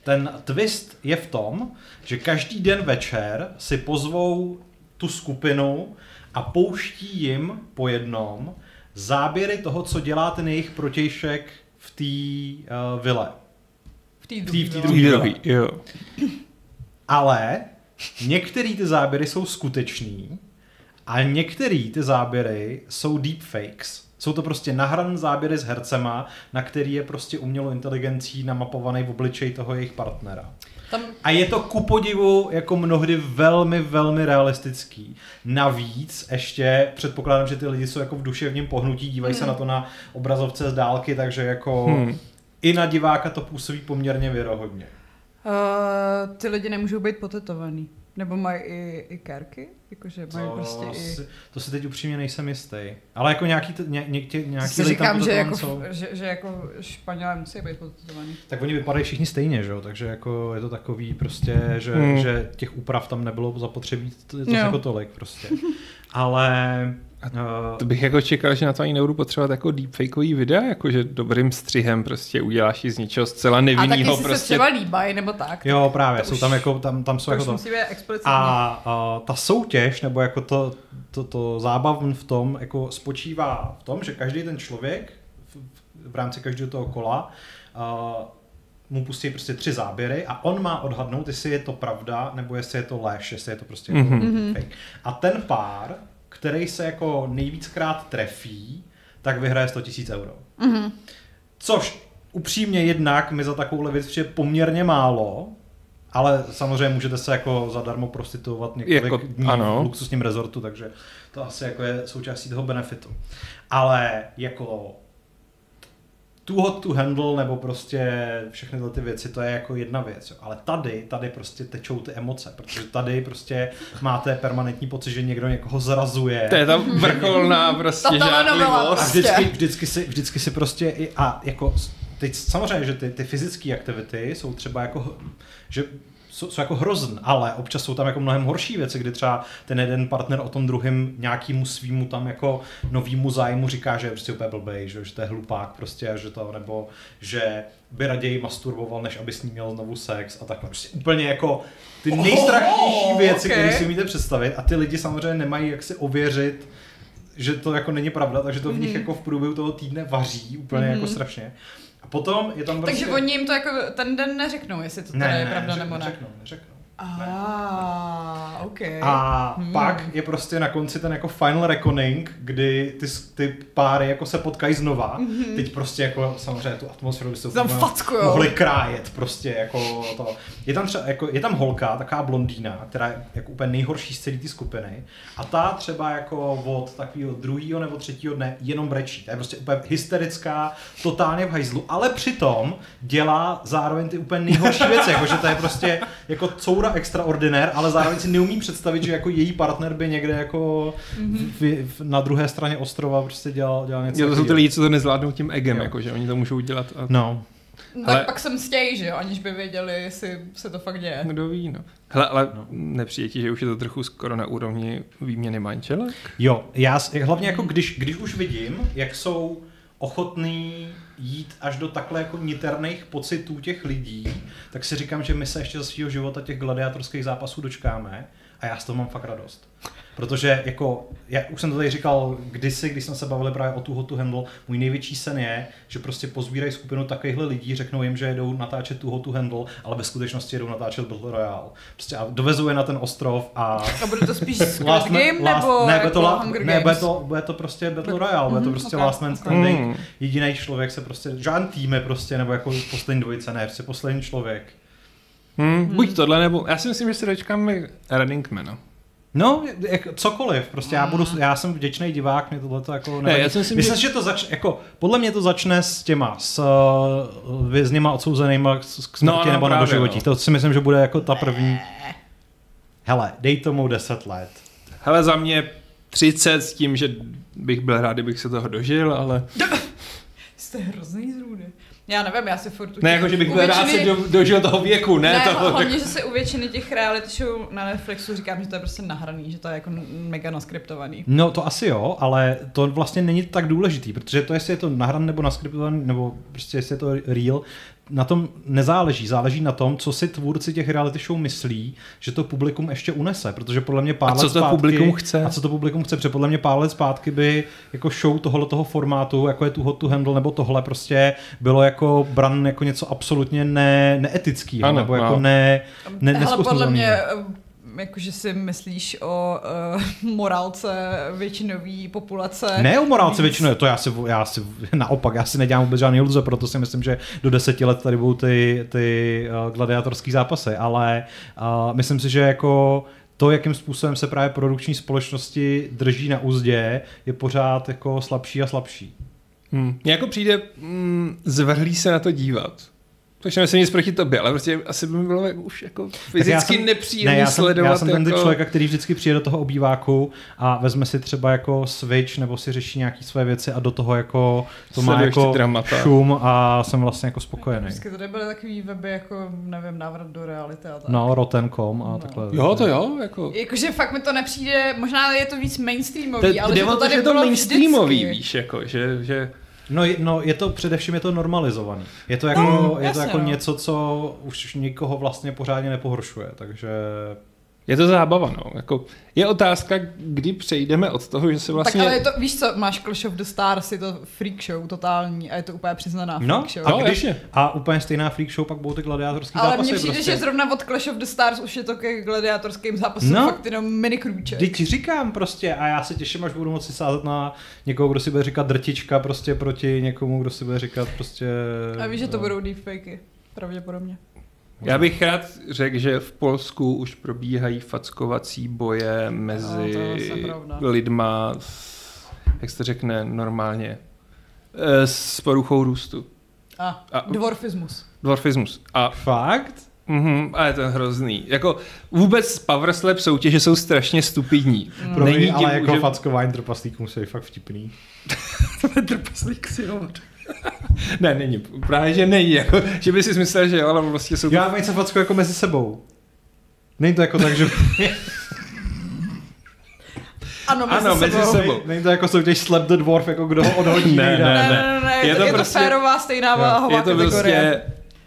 ten twist je v tom, že každý den večer si pozvou tu skupinu a pouští jim po jednom záběry toho, co dělá ten jejich protějšek v té uh, vile. V té v té druhé. Druhý, jo. Ale některé ty záběry jsou skutečný a některé ty záběry jsou deepfakes. Jsou to prostě nahrané záběry s hercema, na který je prostě umělou inteligencí namapovaný v obličej toho jejich partnera. Tam A je to ku podivu jako mnohdy velmi, velmi realistický. Navíc ještě předpokládám, že ty lidi jsou jako v duševním pohnutí, dívají se na to na obrazovce z dálky, takže jako Hmm. i na diváka to působí poměrně věrohodně. uh, ty lidi nemůžou být potetovaný. Nebo mají i, i kérky? Jakože mají To, prostě i... si, to si teď upřímně nejsem jistý. Ale jako nějaký, t- ně, někde, nějaký si lidi tam říkám, že jako, jsou. že, že jako Španělé musí být potetovaný. Tak oni vypadají všichni stejně, že jo? Takže jako je to takový prostě, že, Hmm. že těch úprav tam nebylo zapotřebí to, to jako tolik prostě. Ale uh, To bych jako čekal, že na to ani nebudu potřebovat jako deepfakeový videa, jakože dobrým střihem prostě uděláš z ničeho zcela A taky nevinného si se prostě. třeba líbají, nebo tak. jo, právě, To jsou už- tam jako, tam, tam jsou To jako to. musí být explicitně. A, a ta soutěž, nebo jako to, to, to zábavn v tom, jako spočívá v tom, že každý ten člověk v, v rámci každého toho kola uh, mu pustí prostě tři záběry a on má odhadnout, jestli je to pravda, nebo jestli je to lež, jestli je to prostě Mhm. mm-hmm. fake. A ten pár, který se jako nejvíckrát trefí, tak vyhraje 100 000 euro. Mhm. Což upřímně jednak mi za takovou věc přijde poměrně málo, ale samozřejmě můžete se jako zadarmo prostituovat několik jako, dní ano. v luxusním rezortu, takže to asi jako je součástí toho benefitu. Ale jako too hot to handle nebo prostě všechny tyhle ty věci, to je jako jedna věc. Jo. Ale tady, tady prostě tečou ty emoce, protože tady prostě máte permanentní pocit, že někdo někoho zrazuje. To je ta vrcholná prostě Ta telenovela. A žádlivost. vždycky, vždycky, si, vždycky si prostě i, a jako teď samozřejmě, že ty, ty fyzické aktivity jsou třeba jako, že jsou, jsou jako hrozn, ale občas jsou tam jako mnohem horší věci, kdy třeba ten jeden partner o tom druhém nějakýmu svýmu tam jako novýmu zájmu říká, že je prostě úplně blbej, že, že to je hlupák prostě, že to, nebo že by raději masturboval, než aby s ním měl znovu sex a takhle. Prostě úplně jako ty nejstrachnější Oh, věci, okay. které si umíte představit a ty lidi samozřejmě nemají jak si ověřit, že to jako není pravda, takže to v nich Mhm. jako v průběhu toho týdne vaří úplně Mhm. jako strašně. Potom je tam Takže oni jim to jako ten den neřeknou, jestli to teda ne, je ne, pravda neřek- nebo ne. Neřeknou, neřeknou. Ah, ok. A Hmm. pak je prostě na konci ten jako final reckoning, kdy ty, ty páry jako se potkají znova. Mm-hmm. Teď prostě jako samozřejmě tu atmosféru byste. Tam fackujou. mohli krájet prostě jako to. Je tam třeba, jako, je tam holka, taková blondýna, která je jako úplně nejhorší z celé té skupiny a ta třeba jako od takového druhého nebo třetího dne jenom brečí. Ta je prostě úplně hysterická, totálně v hajzlu, ale přitom dělá zároveň ty úplně nejhorší věci, jako že to je prostě jako coura extraordinér, ale zároveň si neumí představit, že jako její partner by někde jako v, v, na druhé straně ostrova prostě dělal, dělal něco Jo, to jsou ty lidi, co to nezvládnou tím egem, Jo. jako, že oni to můžou udělat a No, No, Ale- tak pak jsem stěj, že jo, aniž by věděli, jestli se to fakt děje. kdo ví, no. Hele, ale No. nepřijde ti, že už je to trochu skoro na úrovni výměny manželek? Jo, já hlavně jako když, když už vidím, jak jsou ochotný jít až do takhle jako niterných pocitů těch lidí, tak si říkám, že my se ještě za svého života těch gladiátorských zápasů dočkáme a já z toho mám fakt radost. Protože jako, já už jsem to tady říkal kdysi, když jsme se bavili právě o tu Hotu Handle, můj největší sen je, že prostě pozbírají skupinu takovýchhle lidí, řeknou jim, že jedou natáčet tu Hotu Handle, ale ve skutečnosti jedou natáčet Battle Royale. Prostě a dovezou je na ten ostrov a A bude to spíš Last Man- Game last- nebo ne, jako bude to, la, Hunger ne, bude to, bude to prostě Battle Royale, bude to Mhm, prostě ok, Last Man. Standing. Hmm. Jediný člověk se prostě, žádný týmy prostě, nebo jako poslední dvojice, ne, prostě poslední člověk. Hmm, buď tohle, nebo já si myslím, že se dočkáme Runningmana. No, jak, cokoliv, prostě já budu, já jsem vděčný divák, mě tohle to jako Ne, já si myslím, myslím, že- to začne, jako, podle mě to začne s těma, s uh, vězněma odsouzenýma k, k smrti No, no, nebo na právě, doživotí. no. To si myslím, že bude jako ta první. Hele, dej tomu 10 let. Hele, za mě 30 s tím, že bych byl rád, kdybych se toho dožil, ale... Jste hrozný zrůdy. Já nevím, já si furt... Ne, jako, že bych byl rád se do, dožil toho věku, ne, ne, toho. hlavně, že se u většiny těch reality show na Netflixu říkám, že to je prostě nahraný, že to je jako mega naskriptovaný. No to asi jo, ale to vlastně není tak důležitý, protože to, jestli je to nahran nebo naskriptovaný, nebo prostě jestli je to real, na tom nezáleží. Záleží na tom, co si tvůrci těch reality show myslí, že to publikum ještě unese, protože podle mě pár A co let to zpátky, publikum chce? A co to publikum chce, protože podle mě pár let zpátky by jako show tohohle toho formátu, jako je tu Hot to Handle nebo tohle prostě bylo jako bran jako něco absolutně ne, neetického, Ano, nebo jako no. ne, ne Hele, podle mě, jakože si myslíš o uh, morálce většinové populace. Ne o morálce víc. většinou, to já si, já si naopak, já si nedělám vůbec žádný iluze, proto si myslím, že do deseti let tady budou ty, ty uh, gladiátorský zápasy, ale uh, myslím si, že jako to, jakým způsobem se právě produkční společnosti drží na úzdě, je pořád jako slabší a slabší. Hmm. Mně jako přijde mm, zvrhlý se na to dívat. Což nemyslím nic proti tobě, ale prostě asi by mi bylo jako už jako Tak fyzicky já jsem- nepříjemný ne, já jsem, sledovat. já jsem ten jako... typ člověka, který vždycky přijde do toho obýváku a vezme si třeba jako switch nebo si řeší nějaký své věci a do toho jako to má Sleduješ jako dramata. šum a jsem vlastně jako spokojený. Vždycky tady byly takový weby jako, nevím, návrat do reality a tak. No, Rotten.com a No. takhle. Jo, to jo, jako... Jakože fakt mi to nepřijde, možná je to víc mainstreamový, To, ale že to to, tady to bylo mainstreamový, vždycky. víš, jako, že, že No, je- no, je to především je to normalizovaný. Je to jako, No, je to jako no. něco, co už nikoho vlastně pořádně nepohoršuje, takže je to zábava, no. Jako, je otázka, kdy přejdeme od toho, že se Vlastně... Tak ale je to, víš co, máš Clash of the Stars, je to freak show totální a je to úplně přiznaná freak No, show. a, No, když, jasně. a úplně stejná freak show pak budou ty gladiátorský ale zápasy. mně přijde, prostě. že zrovna od Clash of the Stars už je to ke gladiátorským zápasům No. fakt jenom mini krůček. Teď ti říkám prostě a já se těším, až budu moci sázet na někoho, kdo si bude říkat drtička prostě proti někomu, kdo si bude říkat prostě... A víš, že to no. budou deepfakey, pravděpodobně. Já bych rád řekl, že v Polsku už probíhají fackovací boje mezi No, je zase pravda. lidma, s, jak se to řekne normálně, eh, s poruchou růstu. A, A- dwarfismus. Dwarfismus. A, Fakt? mhm, a je to hrozný. Jako vůbec Power Slap soutěže jsou strašně stupidní. Mm. Promiň, Není ale tím, jako že- fackování trpaslíků musí fakt vtipný. Trpaslík si jo. Ne, není. Právě, že není. Jako, že by si myslel, že jo, ale vlastně jsou to Já mají se facku jako mezi sebou. Není to jako tak, že... Ano, mezi Ano, mezi sebou. sebou. Není- to jako soutěž Slap the Dwarf, jako kdo ho odhodí Ne, ne, Ne, ne, ne, ne, Je je, to je prostě- to férová stejná váhová je to kategorie. prostě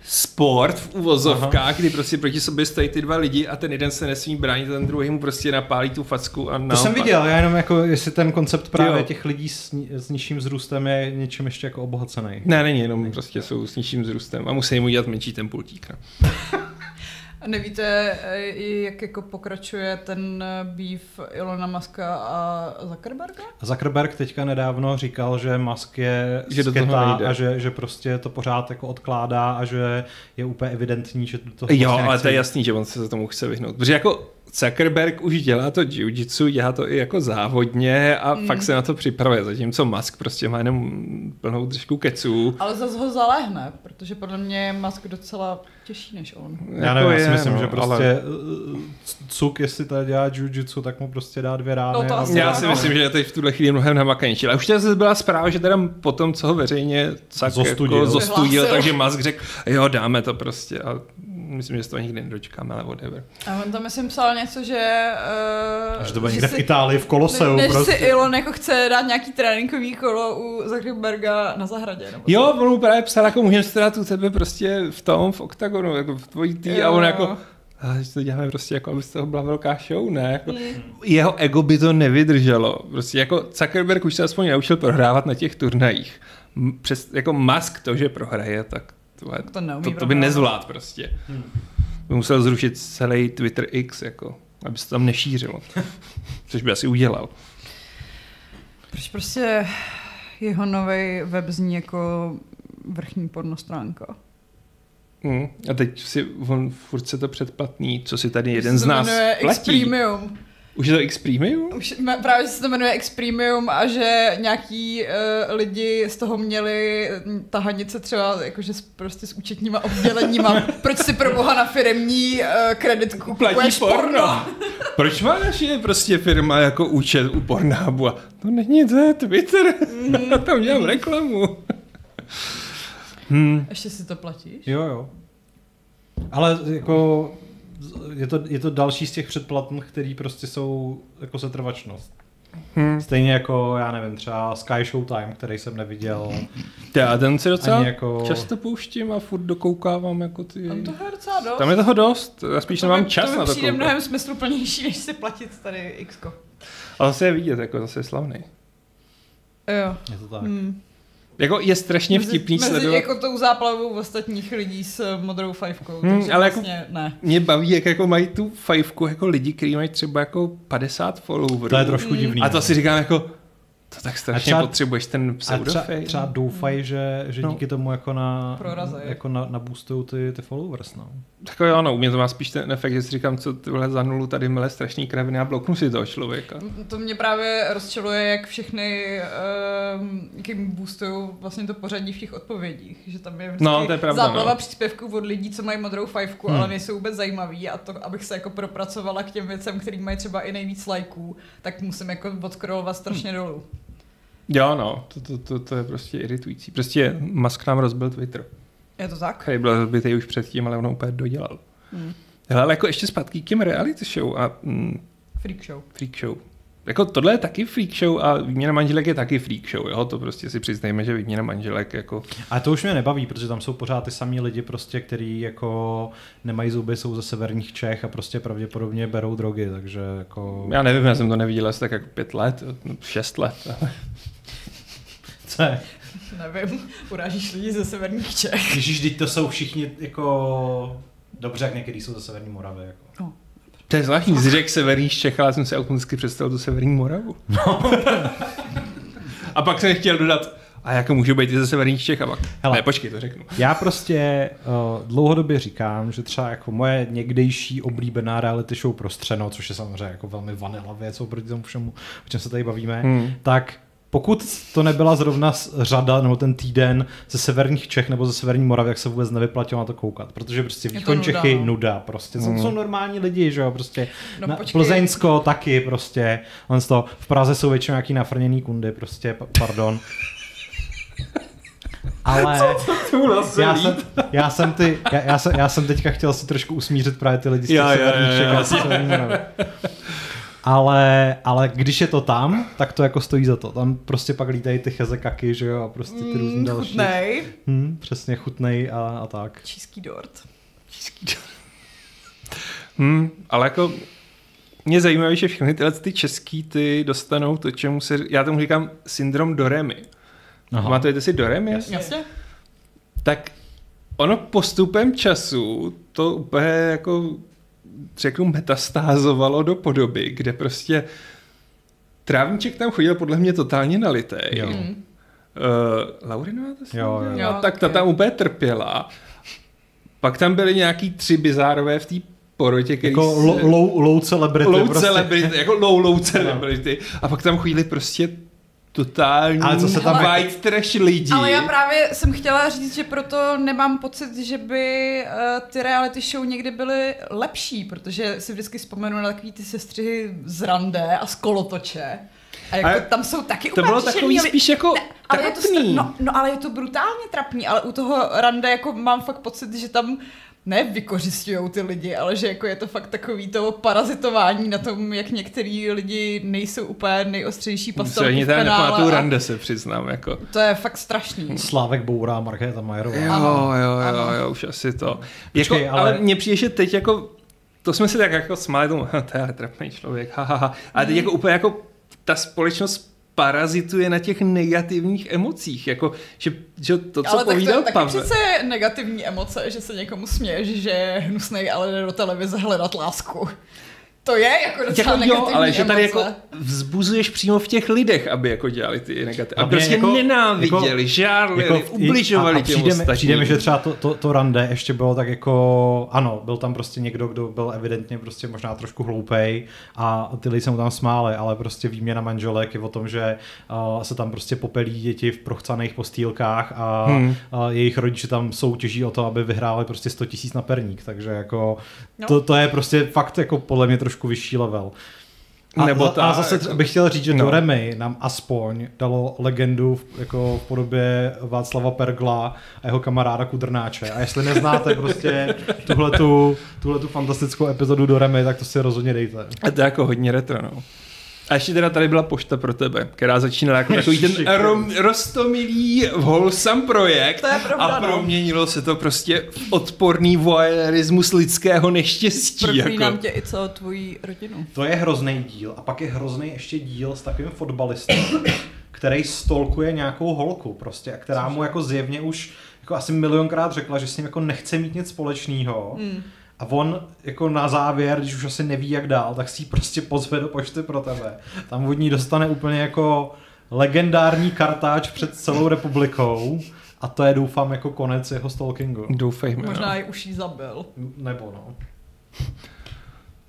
sport v uvozovkách, kdy prostě proti sobě stojí ty dva lidi a ten jeden se nesmí bránit, ten druhý mu prostě napálí tu facku a To naopak. jsem viděl, já jenom jako, jestli ten koncept právě Jo. těch lidí s, s nižším vzrůstem je něčím ještě jako obohacený. Ne, není, jenom prostě jsou s nižším vzrůstem a musí mu udělat menší ten pultík. No. A nevíte, eh, jak jako pokračuje ten eh, býv Ilona Muska a Zuckerberga? Zuckerberg teďka nedávno říkal, že Musk je Že do toho sketa a že, že prostě to pořád jako odkládá a že je úplně evidentní, že to Jo, vlastně ale nechce to je jasný, že on se tomu chce vyhnout. Protože jako Zuckerberg už dělá to jiu-jitsu, dělá to i jako závodně a mm. fakt se na to připravuje, zatímco Musk prostě má jenom plnou držku keců. Ale zase ho zaléhne, protože podle mě je Musk docela těžší než on. Já Jako nevím, já si je, myslím, no, že prostě ale- ale... Cuk, jestli tady dělá jiu-jitsu, tak mu prostě dá dvě rány. No to asi Já si myslím, že je teď v tuhle chvíli mnohem namakanější. Ale už tady byla zpráva, že teda po tom, co ho veřejně Zostudil. jako zostudil, takže Musk řekl, jo, dáme to prostě. A myslím, že se toho nikdy nedočkáme, ale whatever. A on tam myslím psal něco, že... Uh, Až to bude někde v Itálii, v Koloseu. Než prostě. si Elon jako chce dát nějaký tréninkový kolo u Zuckerberga na zahradě. Nebo Jo, on mu právě psal, jako můžeme se dát u tebe prostě v tom, v oktagonu, jako v tvojí tý, a on Jo. jako, a že to děláme prostě jako, aby z toho byla velká show, ne? Jako, Mm. jeho ego by to nevydrželo. Prostě jako Zuckerberg už se aspoň naučil prohrávat na těch turnajích. Přes, jako Musk to, že prohraje, tak to, je, To neumí to, to by nezvlád prostě. Hmm. By musel zrušit celý Twitter X, jako, aby se tam nešířilo. Což by asi udělal. Proč prostě jeho nový web zní jako vrchní pornostránka? Hmm. A teď si on furt se to předplatný, co si tady jeden z to nás jmenuje X platí. Premium. Už je to X Premium? Už právě se to jmenuje X Premium a že nějaký uh, lidi z toho měli mm, tahanice třeba jakože s, prostě s účetníma odděleníma. Proč si pro boha na firemní uh, kreditku Platí kupuješ porno. Proč má naše prostě firma jako účet u Pornhubu? A to není, to je Twitter. Já tam dělám reklamu. Hmm. Ještě si to platíš? Jo, jo. Ale jako je to, je to další z těch předplatných, který prostě jsou jako setrvačnost. Hmm. Stejně jako, já nevím, třeba Sky Showtime, který jsem neviděl. Já ten si docela Ani jako- často pouštím a furt dokoukávám jako ty... Tam toho je docela dost. Tam je toho dost, já spíš to nemám mi, čas to na to koukat. mnohem smysluplnější, než si platit tady X. Ale zase je vidět, jako zase je slavný. Jo. Je to tak. Hmm. Jako je strašně vtipný mezi, sledovat. Mezi jako tou záplavou ostatních lidí s modrou fajfkou. Hmm, takže ale jako- vlastně ne. Mě baví, jak jako mají tu fajfku jako lidi, kteří mají třeba jako 50 followerů. To je trošku divný. A to no. si říkám jako, to tak strašně třeba- potřebuješ ten A třeba, pseudofej. třeba doufají, že, že No. díky tomu jako na, Prorazej. jako na, naboostují ty, ty followers. No. Tak jo, no, u mě to má spíš ten efekt, že si říkám, co tyhle za nulu tady mele strašný kraviny a bloknu si toho člověka. To mě právě rozčiluje, jak všechny um, jak jim boostují vlastně to pořadí v těch odpovědích. Že tam je vždycky No, to je pravda, záplava no. příspěvků od lidí, co mají modrou fajfku, Hmm. ale nejsou vůbec zajímaví a to, abych se jako propracovala k těm věcem, který mají třeba i nejvíc lajků, tak musím jako odskrolovat strašně Hmm. dolů. Jo, no, to, to, to, to je prostě iritující. Prostě Musk nám rozbil Twitter. Je to tak? Který byl rozbitý už předtím, ale on ho úplně dodělal. Hmm. Hele, ale jako ještě zpátky k těm reality show a mm, Freak show. freak show. Jako tohle je taky freak show a výměna manželek je taky freak show, jo? To prostě si přiznejme, že výměna manželek jako... Ale to už mě nebaví, protože tam jsou pořád ty samý lidi, prostě, který jako nemají zuby, jsou ze severních Čech a prostě pravděpodobně berou drogy, takže jako... Já nevím, já jsem to neviděl asi tak jako pět let, šest let. Co? Nevím, urážíš lidi ze severních Čech. Ježíš, teď to jsou všichni jako... Dobře, jak některý jsou ze Severní Moravy. Jako. To je zvláštní, jsi řekl severní Čech, ale já jsem si automaticky představil tu severní Moravu. a pak jsem chtěl dodat, a jako můžu být i ze severních Čech a pak... Hele. Ne, počkej, to řeknu. Já prostě uh, dlouhodobě říkám, že třeba jako moje někdejší oblíbená reality show Prostřeno, což je samozřejmě jako velmi vanila věc oproti tomu všemu, o čem se tady bavíme, Hmm. tak pokud to nebyla zrovna řada nebo ten týden ze severních Čech nebo ze severní Moravy, jak se vůbec nevyplatilo na to koukat, protože prostě východ nuda, Čechy no. nuda, prostě jsou, Mm. jsou normální lidi, že jo, prostě No, na, počkej. Plzeňsko taky prostě, on to, v Praze jsou většinou nějaký nafrněný kundy, prostě, pa- pardon. Ale já jsem, já jsem ty, já, já, jsem, já jsem teďka chtěl si trošku usmířit právě ty lidi z těch severních Čech ale, ale když je to tam, tak to jako stojí za to. Tam prostě pak lítají ty chezekaky, že jo, a prostě ty různý Mm, další. chutnej. Hm, přesně chutnej a, a tak. Číský dort. Hmm, ale jako mě zajímavé, že všechny tyhle ty český ty dostanou to, čemu se, já tomu říkám syndrom Doremy. Aha. Pamatujete si Doremy? Jasně. Tak ono postupem času to úplně jako řeknu metastázovalo do podoby, kde prostě trávníček tam chodil podle mě totálně nalitej. Jo. Mm. Uh, Laurinová to Jo, jo. Jo, tak ta tam úplně trpěla. Pak tam byly nějaký tři bizárové v té porotě, který Jako se- low, low, low celebrity. low prostě. celebrity, jako low low celebrity. A pak tam chodili prostě totální Ale co se tam- white trash lidi. Ale já právě jsem chtěla říct, že proto nemám pocit, že by uh, ty reality show někdy byly lepší, protože si vždycky vzpomenu na takový ty sestřihy z rande a z kolotoče. A jako Ale tam jsou taky to úplně bylo takový li- spíš jako ale je to no, no, ale je to brutálně trapný, ale u toho rande jako mám fakt pocit, že tam ne vykořišťují ty lidi, ale že jako je to fakt takový to parazitování na tom, jak některý lidi nejsou úplně nejostřejší pastelky ani kanále. nepamatuju rande, se přiznám. Jako. To je fakt strašný. Slávek Boura a Markéta Majerová. Jo, Ano, jo, jo, ano. jo, už asi to. Počkej, jako, ale... ale- mně přijde, že teď jako, to jsme si tak jako smáli tomu, to je trapný člověk, ha, ha, ha. Ale teď jako úplně jako ta společnost parazituje na těch negativních emocích, jako, že, že to, co ale tak to povídal je Pavel. přece negativní emoce, že se někomu směješ, že je hnusnej, ale jde do televize hledat lásku. To je jako docela Jako negativní jo, ale že tady emoce. jako vzbuzuješ přímo v těch lidech, aby jako dělali ty negativní. A prostě jako- nenáviděli, jako- žárlili, v- ubližovali a, a těm přijde, mi, ostatním. přijde mi, že třeba to, to, to rande ještě bylo tak jako, ano, byl tam prostě někdo, kdo byl evidentně prostě možná trošku hloupej a ty lidi se mu tam smáli, ale prostě výměna manželek je o tom, že uh, se tam prostě popelí děti v prochcaných postýlkách a Hmm. hmm. uh, jejich rodiče tam soutěží o to, aby vyhráli prostě 100 tisíc na perník, takže jako No. to, to je prostě fakt jako podle mě trošku vyšší level. A, Nebo a, ta- a zase jako- bych chtěl říct, že no. no. Doremi nám aspoň dalo legendu v, jako v podobě Václava Pergla a jeho kamaráda Kudrnáče. A jestli neznáte prostě tuhletu, tuhletu fantastickou epizodu Doremi, tak to si rozhodně dejte. A to je jako hodně retro, no. A ještě teda tady byla pošta pro tebe, která začínala jako takový ten rom, rostomilý wholesome projekt To je pravda, a no. proměnilo se to prostě v odporný voyeurismus lidského neštěstí. Proklínám Jako. tě i celou tvoji rodinu. To je hrozný díl. A pak je hrozný ještě díl s takovým fotbalistou, který stolkuje nějakou holku prostě, a která mu jako zjevně už jako asi milionkrát řekla, že s ním jako nechce mít nic společného. Mm. A on jako na závěr, když už asi neví jak dál, tak si ji prostě pozve do pošty pro tebe. Tam od ní dostane úplně jako legendární kartáč před celou republikou a to je doufám jako konec jeho stalkingu. Doufejme. Možná no. ji už jí zabil. Nebo no.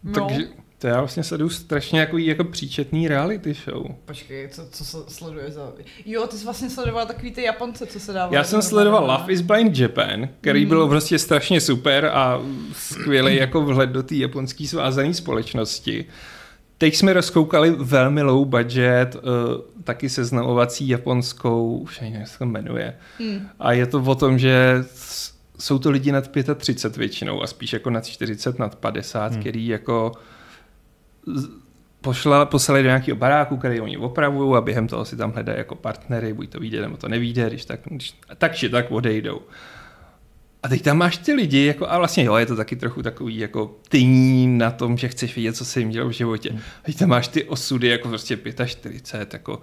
No. Takže to já vlastně sleduju strašně jako, jako příčetný reality show. Počkej, co, co se sleduje za... Jo, ty jsi vlastně sledoval takový ty Japonce, co se dávalo. Já jsem do sledoval Love is Blind Japan, který Mhm. byl prostě strašně super a skvělý jako vhled do té japonské svázané společnosti. Teď jsme rozkoukali velmi low budget, uh, taky seznamovací japonskou, už ani nevím, jak se to jmenuje. Hmm. A je to o tom, že jsou to lidi nad 35 většinou a spíš jako nad 40, nad 50, hmm. který jako pošla, poslali do nějakého baráku, který oni opravují a během toho si tam hledají jako partnery, buď to vyjde, nebo to nevíde, když tak, když, tak či tak odejdou. A teď tam máš ty lidi, jako, a vlastně jo, je to taky trochu takový jako tyní na tom, že chceš vidět, co se jim dělo v životě. A teď tam máš ty osudy, jako prostě 45, jako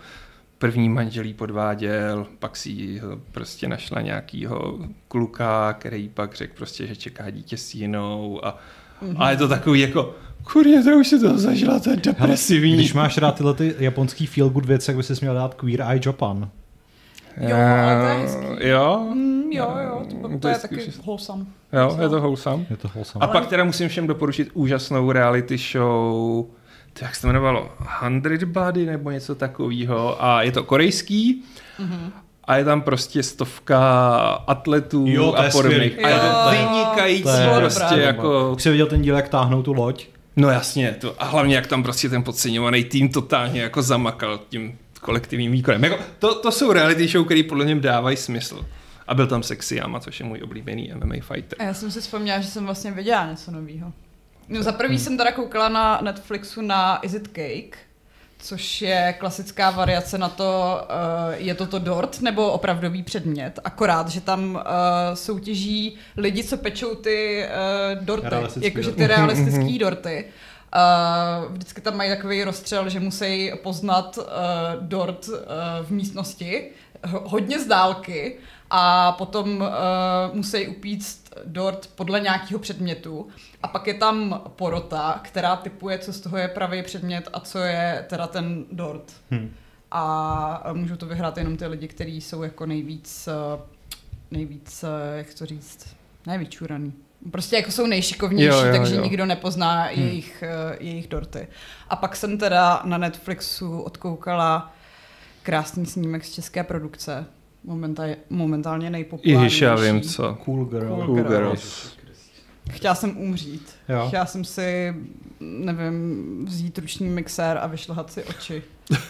první manželí podváděl, pak si jí prostě našla nějakýho kluka, který pak řekl prostě, že čeká dítě s jinou a, mm-hmm. a je to takový jako, kurně, to už si to zažila, to je depresivní. Když máš rád tyhle ty japonský feel good věci, tak bys si měl dát Queer Eye Japan. Jo, ale to je hezký. Jo, Mm, jo, jo, to, to, To je je taky wholesome. jo, je to wholesome. Je to wholesome. A pak teda musím všem doporučit úžasnou reality show, to jak se to jmenovalo, Hundred Body nebo něco takového. A je to korejský Mhm. A je tam prostě stovka atletů Jo, a podobných. A je to vynikající to je prostě dobré. jako... Už jsi viděl ten díl, jak táhnou tu loď? No jasně, to, a hlavně jak tam prostě ten podceňovaný tým totálně jako zamakal tím kolektivním výkonem. Jako, to, to jsou reality show, které podle něm dávají smysl. A byl tam Sexy Yama, což je můj oblíbený MMA fighter. A já jsem si vzpomněla, že jsem vlastně viděla něco nového. No za prvý jsem teda koukala na Netflixu na Is It Cake, což je klasická variace na to, uh, je to to dort nebo opravdový předmět, akorát, že tam uh, soutěží lidi, co pečou ty uh, dorty, jakože ty realistický dorty. Uh, vždycky tam mají takový rozstřel, že musí poznat uh, dort uh, v místnosti, ho- hodně z dálky a potom uh, musí upíct dort podle nějakého předmětu a pak je tam porota, která typuje, co z toho je pravý předmět a co je teda ten dort. Hm. A můžou to vyhrát jenom ty lidi, kteří jsou jako nejvíc, eh, nejvíc, eh, jak to říct, nejvyčuraný. Prostě jako jsou nejšikovnější, Jo, jo, takže jo. nikdo nepozná jejich, eh, jejich dorty. A pak jsem teda na Netflixu odkoukala krásný snímek z české produkce. Momentálně, momentálně nejpopulárnější. Ježiš, já vím co. Cool girl. Cool Cool girl. Girls. Chtěla jsem umřít. Jo. Chtěla jsem si, nevím, vzít ruční mixér a vyšlehat si oči.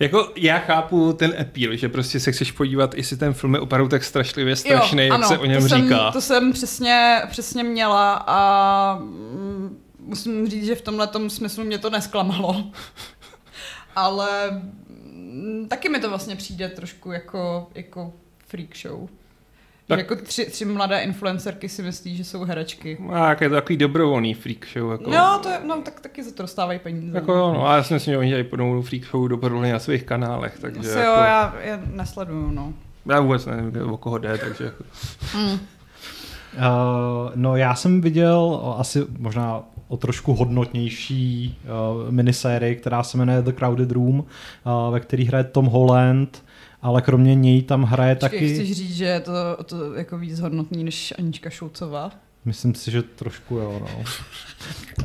Jako já chápu ten appeal, že prostě se chceš podívat, jestli ten film je opravdu tak strašlivě strašný, jak se o něm to říká. Jsem, to jsem přesně, přesně měla a mm, musím říct, že v tomhle smyslu mě to nesklamalo. Ale taky mi to vlastně přijde trošku jako, jako freak show. Tak-. Jako tři, tři mladé influencerky si myslí, že jsou herečky. A jak je to takový dobrovolný freak show. Jako, No, to je, no tak taky za to dostávají peníze. Jako jo, no, a já si myslím, že oni dělají podobnou freak show dobrovolně na svých kanálech, takže Asi jako, jo, já je nesleduju, no. já vůbec nevím, o koho jde, takže jako, Mm. Uh, no já jsem viděl asi možná o trošku hodnotnější uh, minisérii, která se jmenuje The Crowded Room, uh, ve který hraje Tom Holland, ale kromě něj tam hraje Počkej, taky... chceš říct, že je to, to jako víc hodnotný než Anička Šulcová? Myslím si, že trošku jo, no.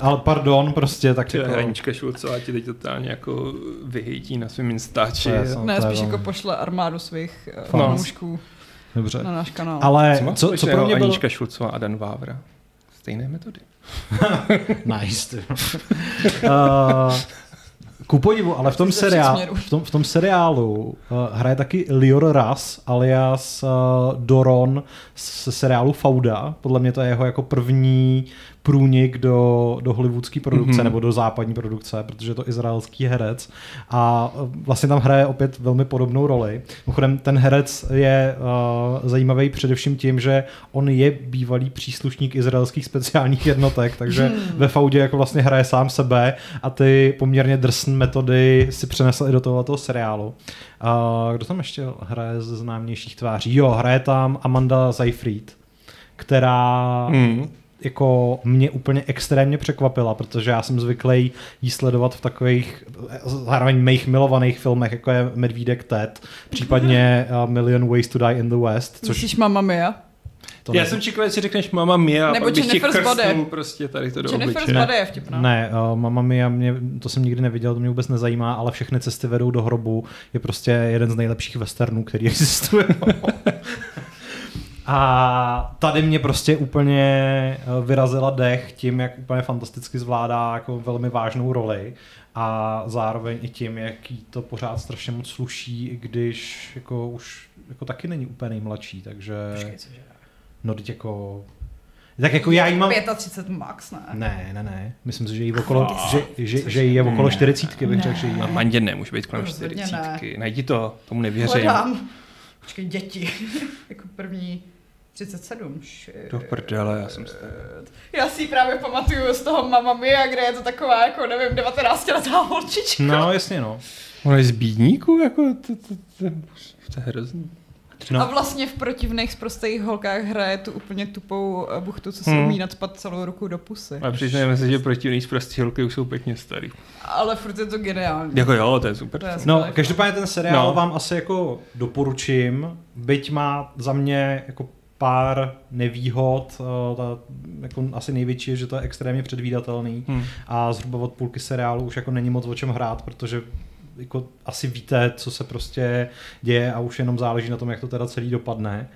Ale pardon, prostě tak Ty jako... Hanička Šulcová ti teď totálně jako vyhejtí na svém instači. To Ne, spíš jako pošle armádu svých Fans. fanoušků Dobře. na náš kanál. Ale co, co společného pro mě bylo... Anička Šulcová a Dan Vávra. Stejné metody. Nice. uh, ku podivu, ale v tom, seriálu, v tom, v tom seriálu uh, hraje taky Lior Ras alias uh, Doron z seriálu Fauda. Podle mě to je jeho jako první průnik do, do hollywoodské produkce Mhm. mm-hmm. nebo do západní produkce, protože je to izraelský herec a uh, vlastně tam hraje opět velmi podobnou roli. Mimochodem ten herec je uh, zajímavý především tím, že on je bývalý příslušník izraelských speciálních jednotek, takže Hmm. ve Faudě jako vlastně hraje sám sebe a ty poměrně drsné metody si přenesl i do tohoto seriálu. Uh, kdo tam ještě hraje ze známějších tváří? Jo, hraje tam Amanda Seyfried, která Hmm. Jako mě úplně extrémně překvapila, protože já jsem zvyklý jí sledovat v takových zároveň mých milovaných filmech, jako je Medvídek Ted, případně uh, Million Ways to Die in the West, což Myslíš Mamma Mia? to Já ne- jsem čekal, jestli řekneš Mama Mia, Nebo pak bych ti Body. prostě tady to do Jennifer's obličeje. Body je vtipná. Ne, uh, Mama Mia, mě, to jsem nikdy neviděl, to mě vůbec nezajímá, ale všechny cesty vedou do hrobu je prostě jeden z nejlepších westernů, který existuje. A tady mě prostě úplně eh, vyrazila dech tím, jak úplně fantasticky zvládá jako velmi vážnou roli a zároveň i tím, jak jí to pořád strašně moc sluší, i když jako už jako taky není úplně nejmladší, takže Počkej, cože? no teď jako tak jako já jí mám 35 max, ne? ne, ne, ne. Myslím si, že jí okolo, že, že, že jí je okolo 40, bych řekl, že jí je. A Mandě nemůže být kolem Rozhodně 40. Najdi to, tomu nevěřím. Hledám. Počkej, děti. jako první 37. Shit. Do prdele, já jsem si Já si ji právě pamatuju z toho Mamma Mia, kde je to taková, jako nevím, 19 letá holčička. No, jasně, no. Ona je z bídníků, jako to, to, to, to je hrozný. No. A no. vlastně v protivných prostých holkách hraje tu úplně tupou eh, buchtu, co se Hmm. umí nadspat celou ruku do pusy. A přiznejme si, že proti nejs prostě holky už jsou pěkně starý. Ale furt je to geniální. Jako jo, to je super. To je No, skvělé. každopádně ten seriál No. no. vám asi jako doporučím, byť má za mě jako pár nevýhod, eh, ta, jako asi největší je, že to je extrémně předvídatelný Hmm. a zhruba od půlky seriálu už jako není moc o čem hrát, protože jako asi víte, co se prostě děje a už jenom záleží na tom, jak to teda celý dopadne.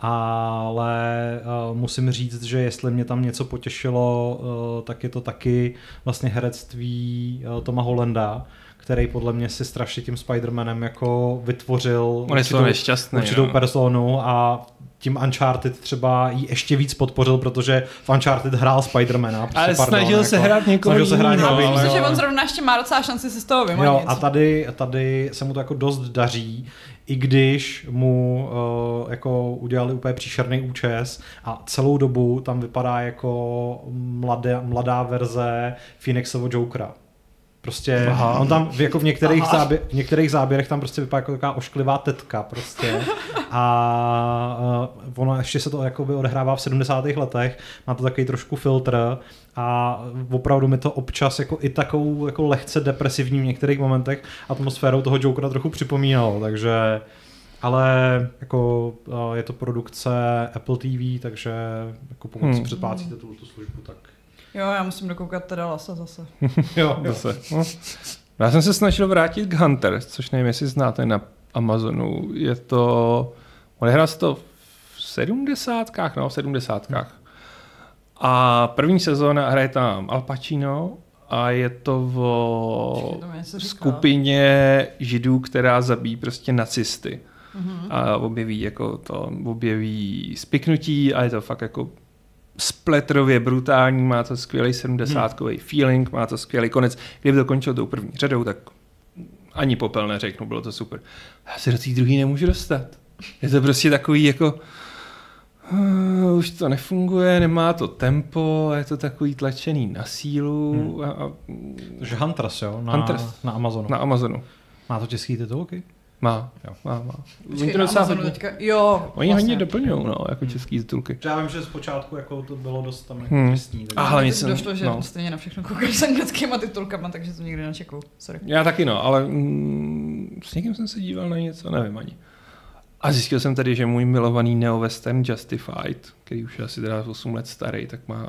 Ale uh, musím říct, že jestli mě tam něco potěšilo, uh, tak je to taky vlastně herectví uh, Toma Hollanda, který podle mě si strašně tím Spider-Manem jako vytvořil On toho nešťastný. určitou personu a tím Uncharted třeba jí ještě víc podpořil, protože v Uncharted hrál Spidermana. Prostě, Ale pardon, snažil se hrát někoho snažil se hrát jiného, někoho Ale ale myslím, jiného. že on zrovna ještě má docela šanci se z toho vymanit. Jo, a tady, tady se mu to jako dost daří, i když mu uh, jako udělali úplně příšerný účes a celou dobu tam vypadá jako mladé, mladá verze Phoenixovo Jokera. Prostě Aha. on tam v- jako v některých, Aha. zábě, v některých záběrech tam prostě vypadá jako taková ošklivá tetka prostě. A ještě se to jakoby odehrává v 70. letech, má to takový trošku filtr a opravdu mi to občas jako i takovou jako lehce depresivní v některých momentech atmosférou toho Jokera trochu připomínalo, takže ale jako uh, je to produkce Apple TV, takže jako pokud Hmm. si předplácíte tu, tu službu, tak Jo, já musím dokoukat teda Lasa zase. jo, jo. Zase. No. Já jsem se snažil vrátit k Hunter, což nevím, jestli znáte na Amazonu. Je to, odehrá se to v sedmdesátkách, no v sedmdesátkách. A první sezóna hraje tam Al Pacino a je to o říká. skupině židů, která zabíjí prostě nacisty. Mhm. A objeví jako to, objeví spiknutí a je to fakt jako spletrově brutální, má to skvělý 70 hmm. feeling, má to skvělý konec. Kdyby to končilo tou první řadou, tak ani popel neřeknu, bylo to super. Já se do té druhé nemůžu dostat. Je to prostě takový jako uh, už to nefunguje, nemá to tempo, je to takový tlačený na sílu Hmm. a, a, Takže Hunters, jo, na, Hunters. na Amazonu. na Amazonu. Má to český titulky? Má, Jo. má, má. Počkej, Oni to docela hodně- teďka, jo, Oni vlastně. hodně doplňují, no, jako český titulky. Já vím, že zpočátku jako to bylo dost tam jako Hmm. tristní. A hlavně jsem- došlo, že no. stejně na všechno koukáš s anglickýma titulkama, takže to nikdy nečekal. Sorry. Já taky no, ale mm, s někým jsem se díval na něco, nevím ani. A zjistil jsem tady, že můj milovaný neo-western Justified, který už je asi teda 8 let starý, tak má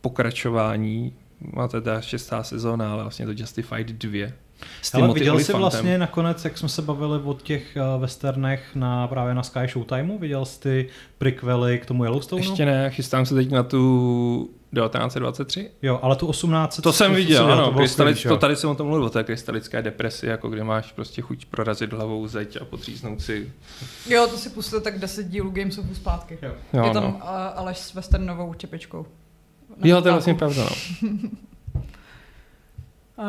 pokračování, má teda šestá sezóna, ale vlastně to Justified 2. S Ale viděl jsi vlastně nakonec, jak jsme se bavili o těch uh, westernech na, právě na Sky Showtimeu, viděl jsi ty prequely k tomu Yellowstoneu? Ještě ne, chystám se teď na tu 1923. Jo, ale tu 18. To jsem viděl, to ano, krystalic, skvělý, to tady jsem o tom mluvil, to je krystalické depresi, jako kde máš prostě chuť prorazit hlavou zeď a potřísnout si. Jo, to si pustil tak 10 dílů Games of zpátky. Jo. Jo, je tam no. uh, Aleš s westernovou čepičkou. jo to je vlastně pravda, no. Uh,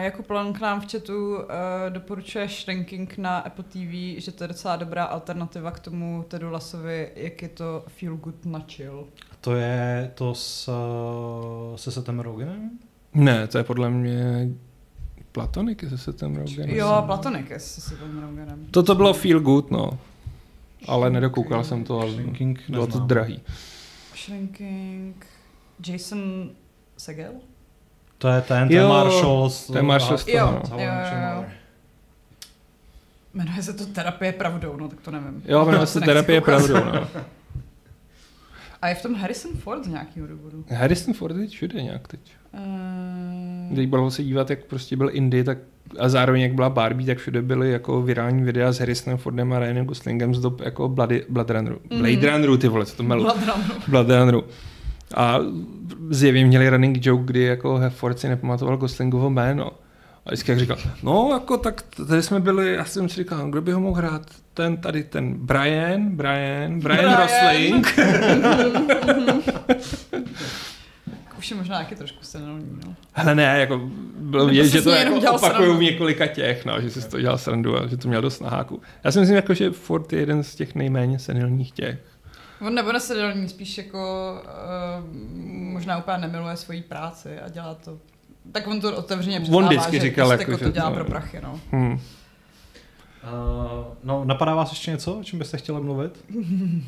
jako plán k nám v chatu uh, doporučuje Shrinking na Apple TV, že to je docela dobrá alternativa k tomu Tedu Lasovi, jak je to feel good na chill. To je to s, uh, se Setem Rogenem? Ne, to je podle mě Platonik se se ten Rogen. Jo, Platonik je se Steven Rogenem. Toto bylo feel good, no. Ale nedokoukal jsem to, ale Shrinking bylo to drahý. Shrinking... Jason Segel? To je ten, to je Jo, Marshall. z- to je Marshall z Jo, no. jo, jo, jo. Jmenuje se to Terapie pravdou, no tak to nevím. Jo, jmenuje To se terapie pravdou, no. A je v tom Harrison Ford z nějakého důvodu. Harrison Ford je všude nějak teď. Uh, Když bylo se dívat, jak prostě byl Indy, tak a zároveň jak byla Barbie, tak všude byly jako virální videa s Harrisonem Fordem a Ryanem Goslingem z dob jako Bloody, Blood Runneru. Mhm. Blade Runneru, ty vole, co to melu. Blood Runner. Blood Runneru. A zjevně měli running joke, kdy jako Ford si nepamatoval Goslingovo jméno. A vždycky jak říkal, no jako tak tady jsme byli, já jsem si říkal, kdo by ho mohl hrát? Ten tady, ten Brian, Brian, Brian, Brian. Rosling. Už je možná taky trošku senilní, no. Hele ne, jako bylo Nebo vidět, jsi že to jako dělal opakují v několika těch, no, že si toho dělal srandu a že to měl dost na háku. Já si myslím, jako, že Ford je jeden z těch nejméně senilních těch. On nebude senilní, spíš jako uh, možná úplně nemiluje svoji práci a dělá to. Tak on to otevřeně přiznává, vždycky že říkal, prostě jako, jako že to dělá to- pro prachy, no. Hm. Uh, no, napadá vás ještě něco, o čem byste chtěli mluvit?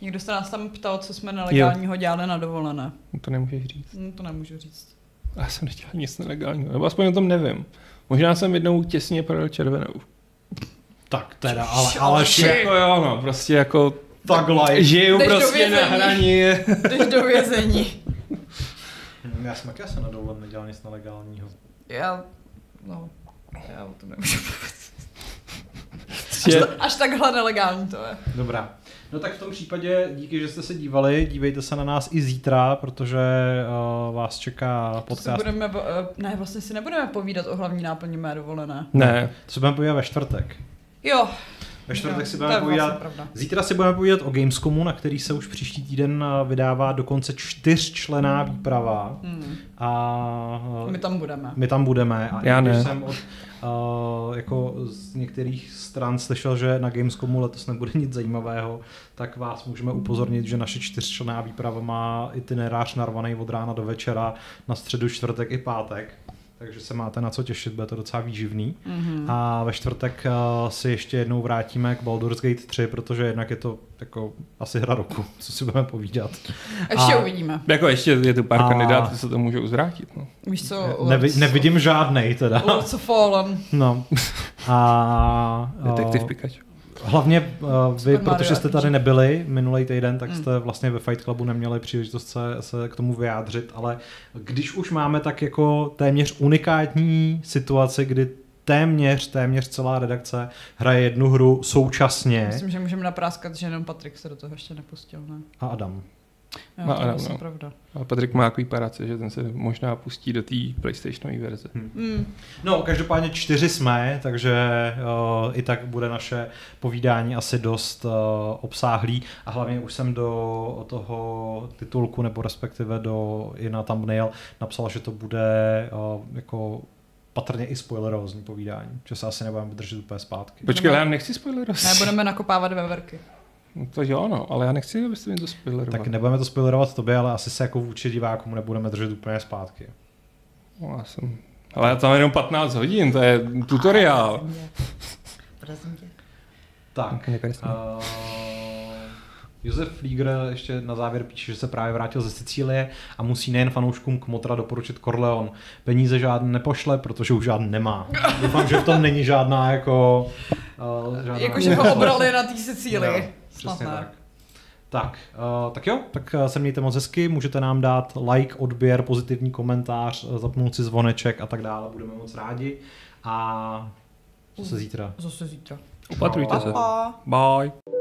Někdo se nás tam ptal, co jsme nelegálního dělali na dovolené. No To nemůžeš říct. Hm, to nemůžu říct. Já jsem nedělal nic nelegálního, nebo aspoň o tom nevím. Možná jsem jednou těsně projel červenou. Tak teda, ale, ale čo- Jako jo, no, prostě jako tak live. žiju Jdeš prostě na hraní. Jdeš do vězení. Já jsem taky asi na dovolen nedělal nic nelegálního. Já, no, já o tom nemůžu. Až, ta, až takhle nelegální to je. Dobrá. No tak v tom případě díky, že jste se dívali, dívejte se na nás i zítra, protože uh, vás čeká To si podcast. budeme, uh, ne, vlastně si nebudeme povídat o hlavní náplni mé dovolené. Ne, To se budeme podívat ve čtvrtek. Jo, Ve čtvrtek si budeme povídat. vlastně. Zítra si budeme povídat o Gamescomu, na který se už příští týden eh, vydává dokonce čtyřčlená výprava. Hmm. A My tam budeme. my tam budeme. A Já ne. jsem od uh, jako z některých stran slyšel, že na Gamescomu letos nebude nic zajímavého, tak vás můžeme upozornit, že naše čtyřčlenná výprava má itinerář narvaný od rána do večera na středu, čtvrtek i pátek. Takže se máte na co těšit, bude to docela výživný. Mhm. A ve čtvrtek uh, si ještě jednou vrátíme k Baldur's Gate 3, protože jednak je to jako asi hra roku, co si budeme povídat. Ještě A- uvidíme. Jako ještě je tu pár A- kandidátů, co to můžou zvrátit. No. Víš co? Nevi, nevidím žádnej teda. Lords of Fallen. No. A, Detektiv uh, Pikachu. Hlavně uh, vy, Super protože jste tady nebyli minulý týden, tak Mm. jste vlastně ve Fight Clubu neměli příležitost se, se k tomu vyjádřit, ale když už máme tak jako téměř unikátní situaci, kdy téměř, téměř celá redakce hraje jednu hru současně Myslím, že můžeme napráskat, že jenom Patrik se do toho ještě nepustil, ne? a Adam. Jo, No, to je vlastně no. pravda. A Patrik má takový parace, že ten se možná pustí do té PlayStationové verze. Mm. No, každopádně čtyři jsme, takže uh, i tak bude naše povídání asi dost uh, obsáhlý a hlavně už jsem do toho titulku, nebo respektive do, i na thumbnail napsal, že to bude uh, jako patrně i spoilerózní povídání, že se asi nebudeme držet úplně zpátky. Počkej, ale já nechci spoilerovat. Ne, budeme nakopávat veverky. No to jo, no, ale já nechci, abyste mi to spoilerovali. Tak nebudeme to spoilerovat tobě, ale asi se jako vůči divákům nebudeme držet úplně zpátky. No, já jsem... Ale já tam jenom 15 hodin, to je tutoriál. Prosím tě. Tak. Uh, Josef Flieger ještě na závěr píše, že se právě vrátil ze Sicílie a musí nejen fanouškům Kmotra doporučit Corleon. Peníze žádné nepošle, protože už žádný nemá. Doufám, že v tom není žádná jako... Uh, žádná... Jakože ho obrali na té Sicílii. Přesně ne. tak. Tak, uh, tak jo, tak uh, se mějte moc hezky, můžete nám dát like, odběr, pozitivní komentář, uh, zapnout si zvoneček a tak dále, budeme moc rádi. A co se zítra? Zase zítra. Opatrujte se. Pa. Bye.